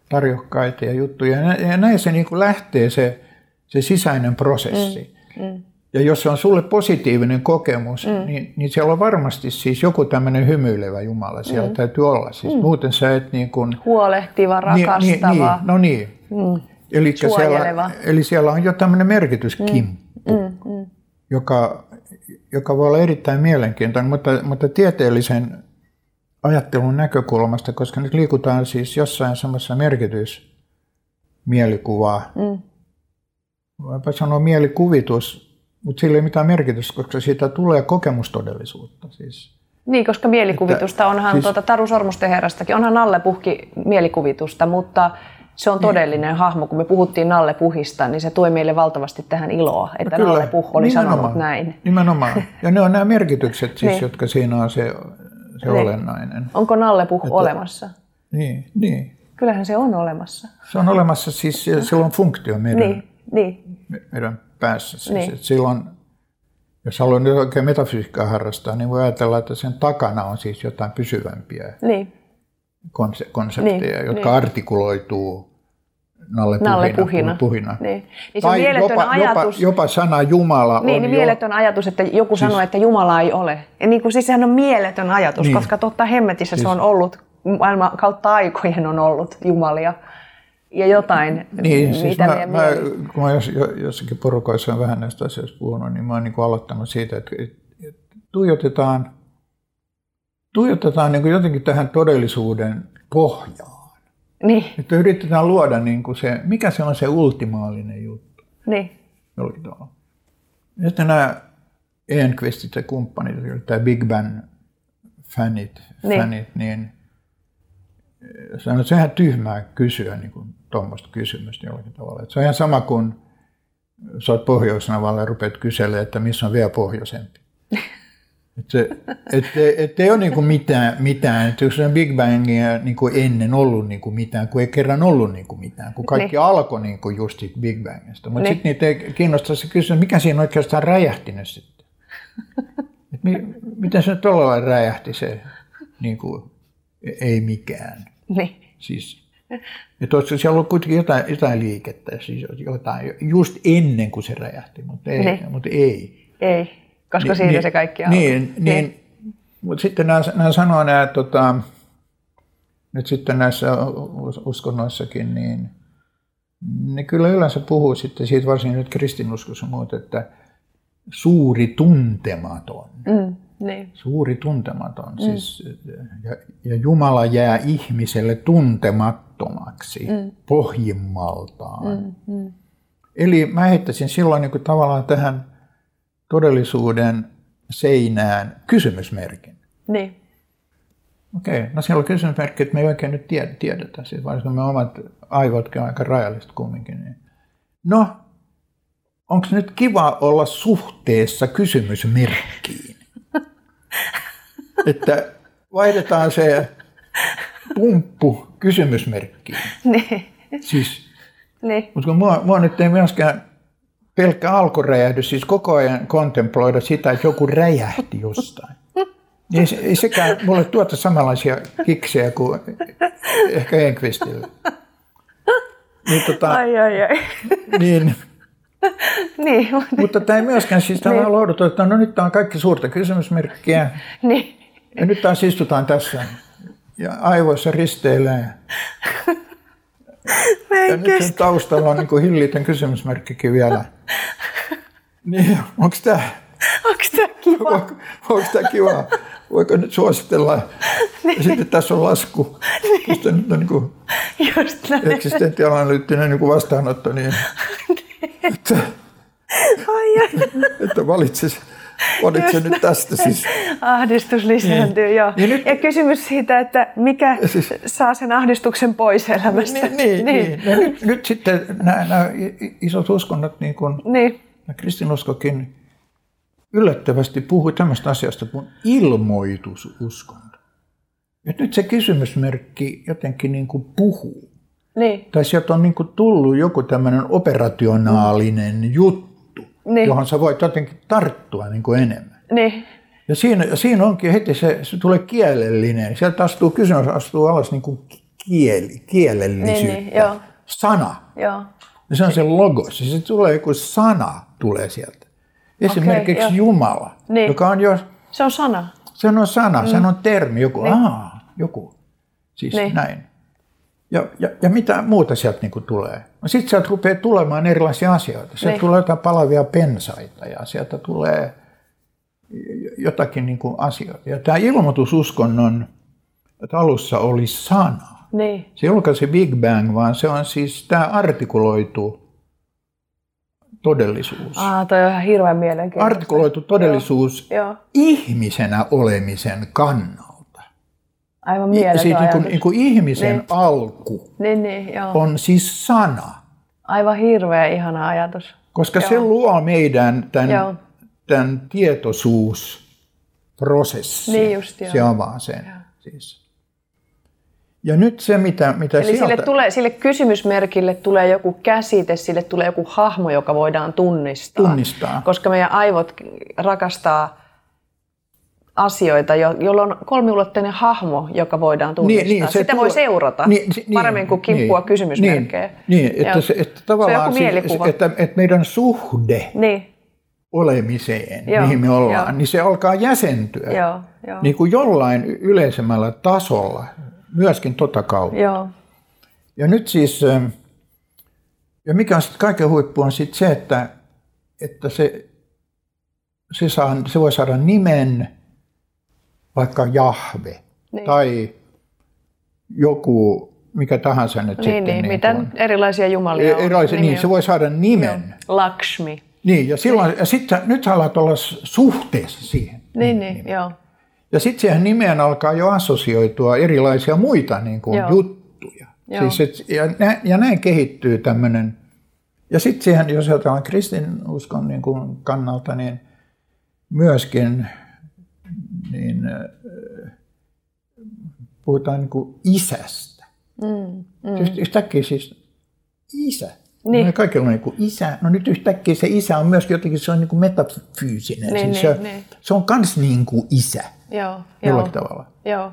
tarjokkaita ja juttuja. Ja näin se niin kuin lähtee se, se sisäinen prosessi. Mm, mm. Ja jos se on sulle positiivinen kokemus, mm. niin, niin siellä on varmasti siis joku tämmöinen hymyilevä Jumala siellä mm. täytyy olla. Siis mm. muuten sä et niin kuin... Huolehtiva, rakastava. Niin, niin, niin, no niin. Mm. Eli siellä, eli siellä on jo tämmöinen merkityskimppu, mm. Mm. Mm. Joka, joka voi olla erittäin mielenkiintoinen, mutta, mutta tieteellisen ajattelun näkökulmasta, koska nyt liikutaan siis jossain samassa merkitysmielikuvaa. Mm. Voipa sanoa mielikuvitus, mutta sillä ei mitään merkitystä, koska siitä tulee kokemustodellisuutta. Siis. Niin, koska mielikuvitusta onhan, siis, tuota, Taru Sormusten herrastakin, onhan Nalle Puhki mielikuvitusta, mutta se on niin. todellinen hahmo. Kun me puhuttiin Nalle Puhista, niin se toi meille valtavasti tähän iloa, että no Nalle Puh oli nimenomaan, sanonut näin. Nimenomaan. Ja ne on nämä merkitykset *laughs* siis, niin. jotka siinä on se, se niin. olennainen. Onko Nalle Puh että, olemassa? Niin, niin. Kyllähän se on olemassa. Se on olemassa, siis sillä on funktio meidän, niin, niin. meidän päässä. Siis, niin. silloin, jos haluaa nyt oikein metafysiikkaa harrastaa, niin voi ajatella, että sen takana on siis jotain pysyvämpiä. Niin konse- konsepteja, niin, jotka niin. artikuloituu Nalle, Nalle puhina. puhina. Niin. Niin se tai jopa, ajatus, jopa, jopa sana Jumala niin, on niin, jo... mieletön ajatus, että joku siis, sanoo, että Jumala ei ole. Ja niin kuin, siis sehän on mieletön ajatus, niin. koska totta hemmetissä siis, se on ollut, maailman kautta aikojen on ollut Jumalia ja jotain, niin, siis mitä mä, mä, kun mä jos, jossakin porukoissa on vähän näistä asioista puhunut, niin mä oon niin aloittanut siitä, että, että tuijotetaan – tuijotetaan niin kuin jotenkin tähän todellisuuden pohjaan. Niin. Että yritetään luoda niin kuin se, mikä se on se ultimaalinen juttu. Niin. Ja sitten nämä Enquistit ja kumppanit, tämä Big Bang fanit, niin, fanit, niin se on sehän tyhmää kysyä niin kuin tuommoista kysymystä jollakin tavalla. Että se on ihan sama kuin sä oot pohjoisnavalla ja rupeat kyselemään, että missä on vielä pohjoisempi. *laughs* Että et, et ei ole niinku mitään, mitään. Että jos on Big Bangia niinku ennen ollut niinku mitään, kun ei kerran ollut niinku mitään, kun kaikki niin. alkoi niinku just Big Bangista. Mutta niin. sitten niitä ei kiinnostaa se kysyä, mikä siinä oikeastaan räjähti sitten. Et mi, miten se tuolla lailla räjähti se, niinku, ei mikään. Niin. Siis, että olisiko siellä ollut kuitenkin jotain, jotain liikettä, siis jotain, just ennen kuin se räjähti, mutta ei. Niin. Mutta ei. ei koska niin, siitä niin, se kaikki alkoi. Niin, niin, niin. mutta sitten nämä, nämä sanoo nämä, tota, nyt sitten näissä us- uskonnoissakin, niin ne kyllä yleensä puhuu sitten siitä, varsinkin nyt kristinuskossa muut, että suuri tuntematon. Mm, niin. Suuri tuntematon. Mm. Siis, ja, ja Jumala jää ihmiselle tuntemattomaksi mm. pohjimmaltaan. Mm, mm. Eli mä heittäisin silloin niin kuin tavallaan tähän todellisuuden seinään kysymysmerkin. Niin. Okei, no siellä on kysymysmerkki, että me ei oikein nyt tiedetä, siis varsinkin me omat aivotkin on aika rajalliset kumminkin. Niin. No, onko nyt kiva olla suhteessa kysymysmerkkiin? *laughs* että vaihdetaan se pumppu kysymysmerkkiin. Niin. Siis, Niin. mutta kun mua, mua nyt ei myöskään pelkkä alkuräjähdys, siis koko ajan kontemploida sitä, että joku räjähti jostain. Ei, se- ei sekään mulle tuota samanlaisia kiksejä kuin ehkä Enqvistille. Niin, tota, Ai, ai, ai. niin, niin, mutta tämä ei myöskään siis tämä Niin. lohduton, että no nyt tämä on kaikki suurta kysymysmerkkiä. niin. Ja nyt taas istutaan tässä ja aivoissa risteilee. Ja nyt sen taustalla on niin kuin hillitön kysymysmerkkikin vielä. *laughs* Niin, onko tämä Onks tää kiva? onko tämä kiva? Voiko nyt suositella? Ja sitten tässä on lasku. Mistä nyt on niin kuin Just näin. eksistentiaalanalyyttinen niin vastaanotto, *laughs* niin että, Ai, että valitse, valitse nyt tästä siis. Ahdistus lisääntyy, Niin. joo. Ja nyt- ja kysymys siitä, että mikä siis- saa sen ahdistuksen pois elämästä. Niin, niin, niin. Ja nyt, nyt sitten nämä, nämä isot uskonnot, niin kuin niin. ja kristinuskokin, yllättävästi puhui tämmöistä asiasta kuin ilmoitususkonto. Et nyt se kysymysmerkki jotenkin niin kuin puhuu. Niin. Tai sieltä on niin kuin tullut joku tämmöinen operationaalinen juttu, Niin. johon sä voit jotenkin tarttua niin kuin enemmän. Niin. Ja siinä, ja siinä onkin heti se, se tulee kielellinen. Sieltä astuu kysymys, astuu alas niin kuin kieli, kielellisyyttä. Niin, niin, joo. Sana. Joo. Ja se on se logos. Ja se tulee joku sana tulee sieltä. Esimerkiksi joo. Jumala, Niin. joka on jo, Se on sana. se on sana, mm. se on termi, joku, niin. aa, joku. Siis niin. näin. Ja, ja, ja mitä muuta sieltä niin kuin tulee? No sitten sieltä rupeaa tulemaan erilaisia asioita. Sieltä Niin. niin. tulee jotain palavia pensaita ja sieltä tulee jotakin niin kuin asioita. Ja tämä ilmoitususkonnon alussa oli sana. Niin. Se ei olekaan se Big Bang, vaan se on siis tämä artikuloitu todellisuus. Ah, toi on ihan hirveän mielenkiintoista. Artikuloitu todellisuus Joo. ihmisenä olemisen kannalta. Aivan Ja mieletön siis niin kuin, niin kuin ihmisen Niin. niin. alku Niin, niin, joo. on siis sana, Aivan hirveä ihana ajatus. koska Joo. se luo meidän Joo. tämän, tämän tietoisuusprosessin. Niin just, joo. se avaa sen. Siis. Ja nyt se, mitä, mitä Eli sieltä... sille, tulee, sille kysymysmerkille tulee joku käsite, sille tulee joku hahmo, joka voidaan tunnistaa. Tunnistaa. Koska meidän aivot rakastaa asioita, jo- jolla on kolmiulotteinen hahmo, joka voidaan tunnistaa. Niin, niin, se Sitä voi tuo- seurata niin, si- niin, paremmin kuin kimppua niin, kysymysmerkkejä. Niin, niin että, se, että Se on tavallaan joku siis, että, että meidän suhde Niin, olemiseen, Joo, mihin me ollaan, joo. niin se alkaa jäsentyä joo, joo. niin kuin jollain yleisemmällä tasolla, myöskin tota kautta. joo. Ja nyt siis, ja mikä on sitten kaiken huippu on sitten se, että, että se, se, saa, se voi saada nimen, vaikka Jahve, Niin. tai joku, mikä tahansa nyt Niin, sitten. niin, mitä kuin- erilaisia jumalia on. erilaisia, niin, on. se voi saada nimen. Lakshmi. Niin, ja, silloin, ja sitten nyt sä alat olla suhteessa siihen. Niin, niin, joo. Ja sitten siihen nimeen alkaa jo assosioitua erilaisia muita niin kuin Joo. juttuja. Joo. Siis et, ja, nä, ja näin kehittyy tämmöinen. Ja sitten siihen, jos ajatellaan kristinuskon niin kuin kannalta, niin myöskin niin, puhutaan niin kuin isästä. Mm, Mm. Yhtäkkiä siis isä. Niin. No, kaikilla on niin kuin isä. No nyt yhtäkkiä se isä on myöskin jotenkin, se on niin kuin metafyysinen. Niin, siis niin, se, niin. se on kans niin kuin isä Joo, jollakin joo, tavalla. joo.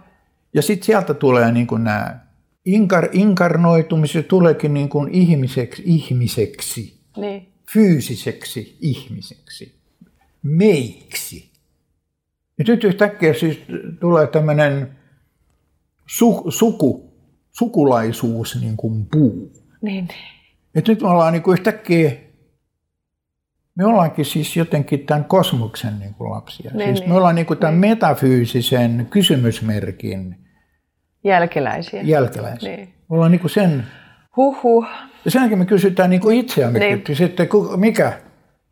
Ja sitten sieltä tulee niin kuin nämä inkar, inkarnoitumiset, tuleekin niin kuin ihmiseksi, ihmiseksi, Niin, fyysiseksi ihmiseksi, meiksi. Ja nyt yhtäkkiä siis tulee tämmöinen su, suku sukulaisuus niin kuin puu. Niin. Et nyt me ollaan niin kuin yhtäkkiä, me ollaankin siis jotenkin tämän kosmoksen niin kuin lapsia. Niin, siis niin. me ollaan niin kuin tämän metafyysisen kysymysmerkin Jälkeläisiä. jälkeläisiä. Niin. Me ollaan niin kuin sen, Huhhuh. ja sen jälkeen me kysytään niin kuin itseämme, Niin. niin. sitten ku- mikä,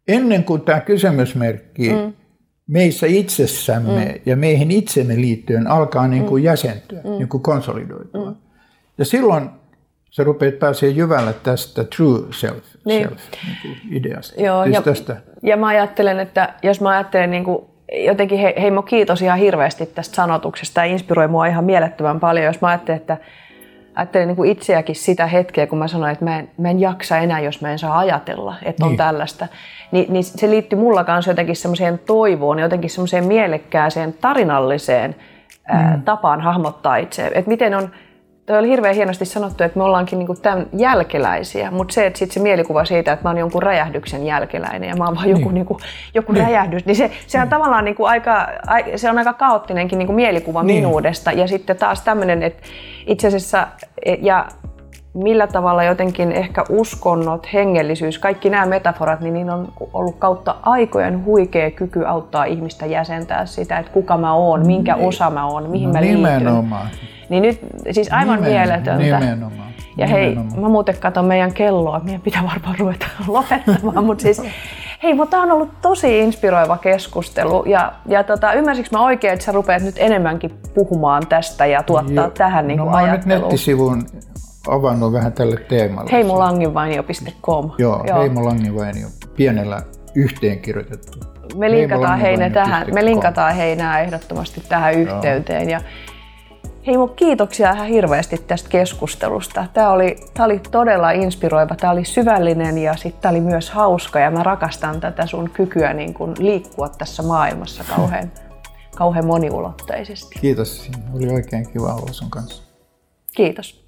ennen kuin tämä kysymysmerkki mm. Meissä itsessämme mm. ja meihin itsemme liittyen alkaa niin kuin mm. jäsentyä, mm. niin kuin konsolidoitua. Mm. Ja silloin sä rupeat pääsemään jyvälle tästä true self, Niin. self niin kuin ideasta. Joo, siis ja, tästä. ja mä ajattelen, että jos mä ajattelen niin kuin, jotenkin, he, Heimo kiitos ihan hirveästi tästä sanotuksesta, tämä inspiroi mua ihan mielettömän paljon, jos mä ajattelen, että ajattelen niin kuin itseäkin sitä hetkeä, kun mä sanoin, että mä en, mä en jaksa enää, jos mä en saa ajatella, että on Niin. tällaista. Ni, niin se liittyy mulla kanssa jotenkin semmoiseen toivoon, jotenkin semmoiseen mielekkääseen, tarinalliseen ää, tapaan hahmottaa itse. Että miten on, toi oli hirveän hienosti sanottu, että me ollaankin niinku tämän jälkeläisiä, mutta se, että sit se mielikuva siitä, että mä oon jonkun räjähdyksen jälkeläinen ja mä oon vaan joku, Niin. niinku, joku räjähdys, niin se, se on tavallaan niinku aika, ai- se on aika kaoottinenkin niinku mielikuva Niin. minuudesta. Ja sitten taas tämmöinen, että itse asiassa, e- ja millä tavalla jotenkin ehkä uskonnot, hengellisyys, kaikki nämä metaforat, niin niillä on ollut kautta aikojen huikea kyky auttaa ihmistä jäsentää sitä, että kuka mä oon, minkä osa mä oon, mihin No mä liityn. nimenomaan. Niin nyt siis aivan Nimen- mieletöntä. Nimenomaan. Ja hei, nimenomaan. mä muuten katson meidän kelloa, meidän pitää varmaan ruveta *laughs* lopettamaan, mutta siis hei, mutta tämä on ollut tosi inspiroiva keskustelu ja, ja tota, ymmärsikö mä oikein, että sä rupeat nyt enemmänkin puhumaan tästä ja tuottaa Joo. tähän niin no, kuin mä oon nyt nettisivun avannut vähän tälle teemalle. Heimolanginvainio.com. Joo, Heimo Langinvainio, pienellä yhteenkirjoitettu. Me linkataan, hei, ne tähän, me linkataan hei nää ehdottomasti tähän yhteyteen. Ja Heimo, kiitoksia ihan hirveästi tästä keskustelusta. Tämä oli, tämä oli todella inspiroiva, tämä oli syvällinen ja sitten tämä oli myös hauska ja mä rakastan tätä sun kykyä niin kun liikkua tässä maailmassa kauhean, kauhean moniulotteisesti. Kiitos, oli oikein kiva olla sun kanssa. Kiitos.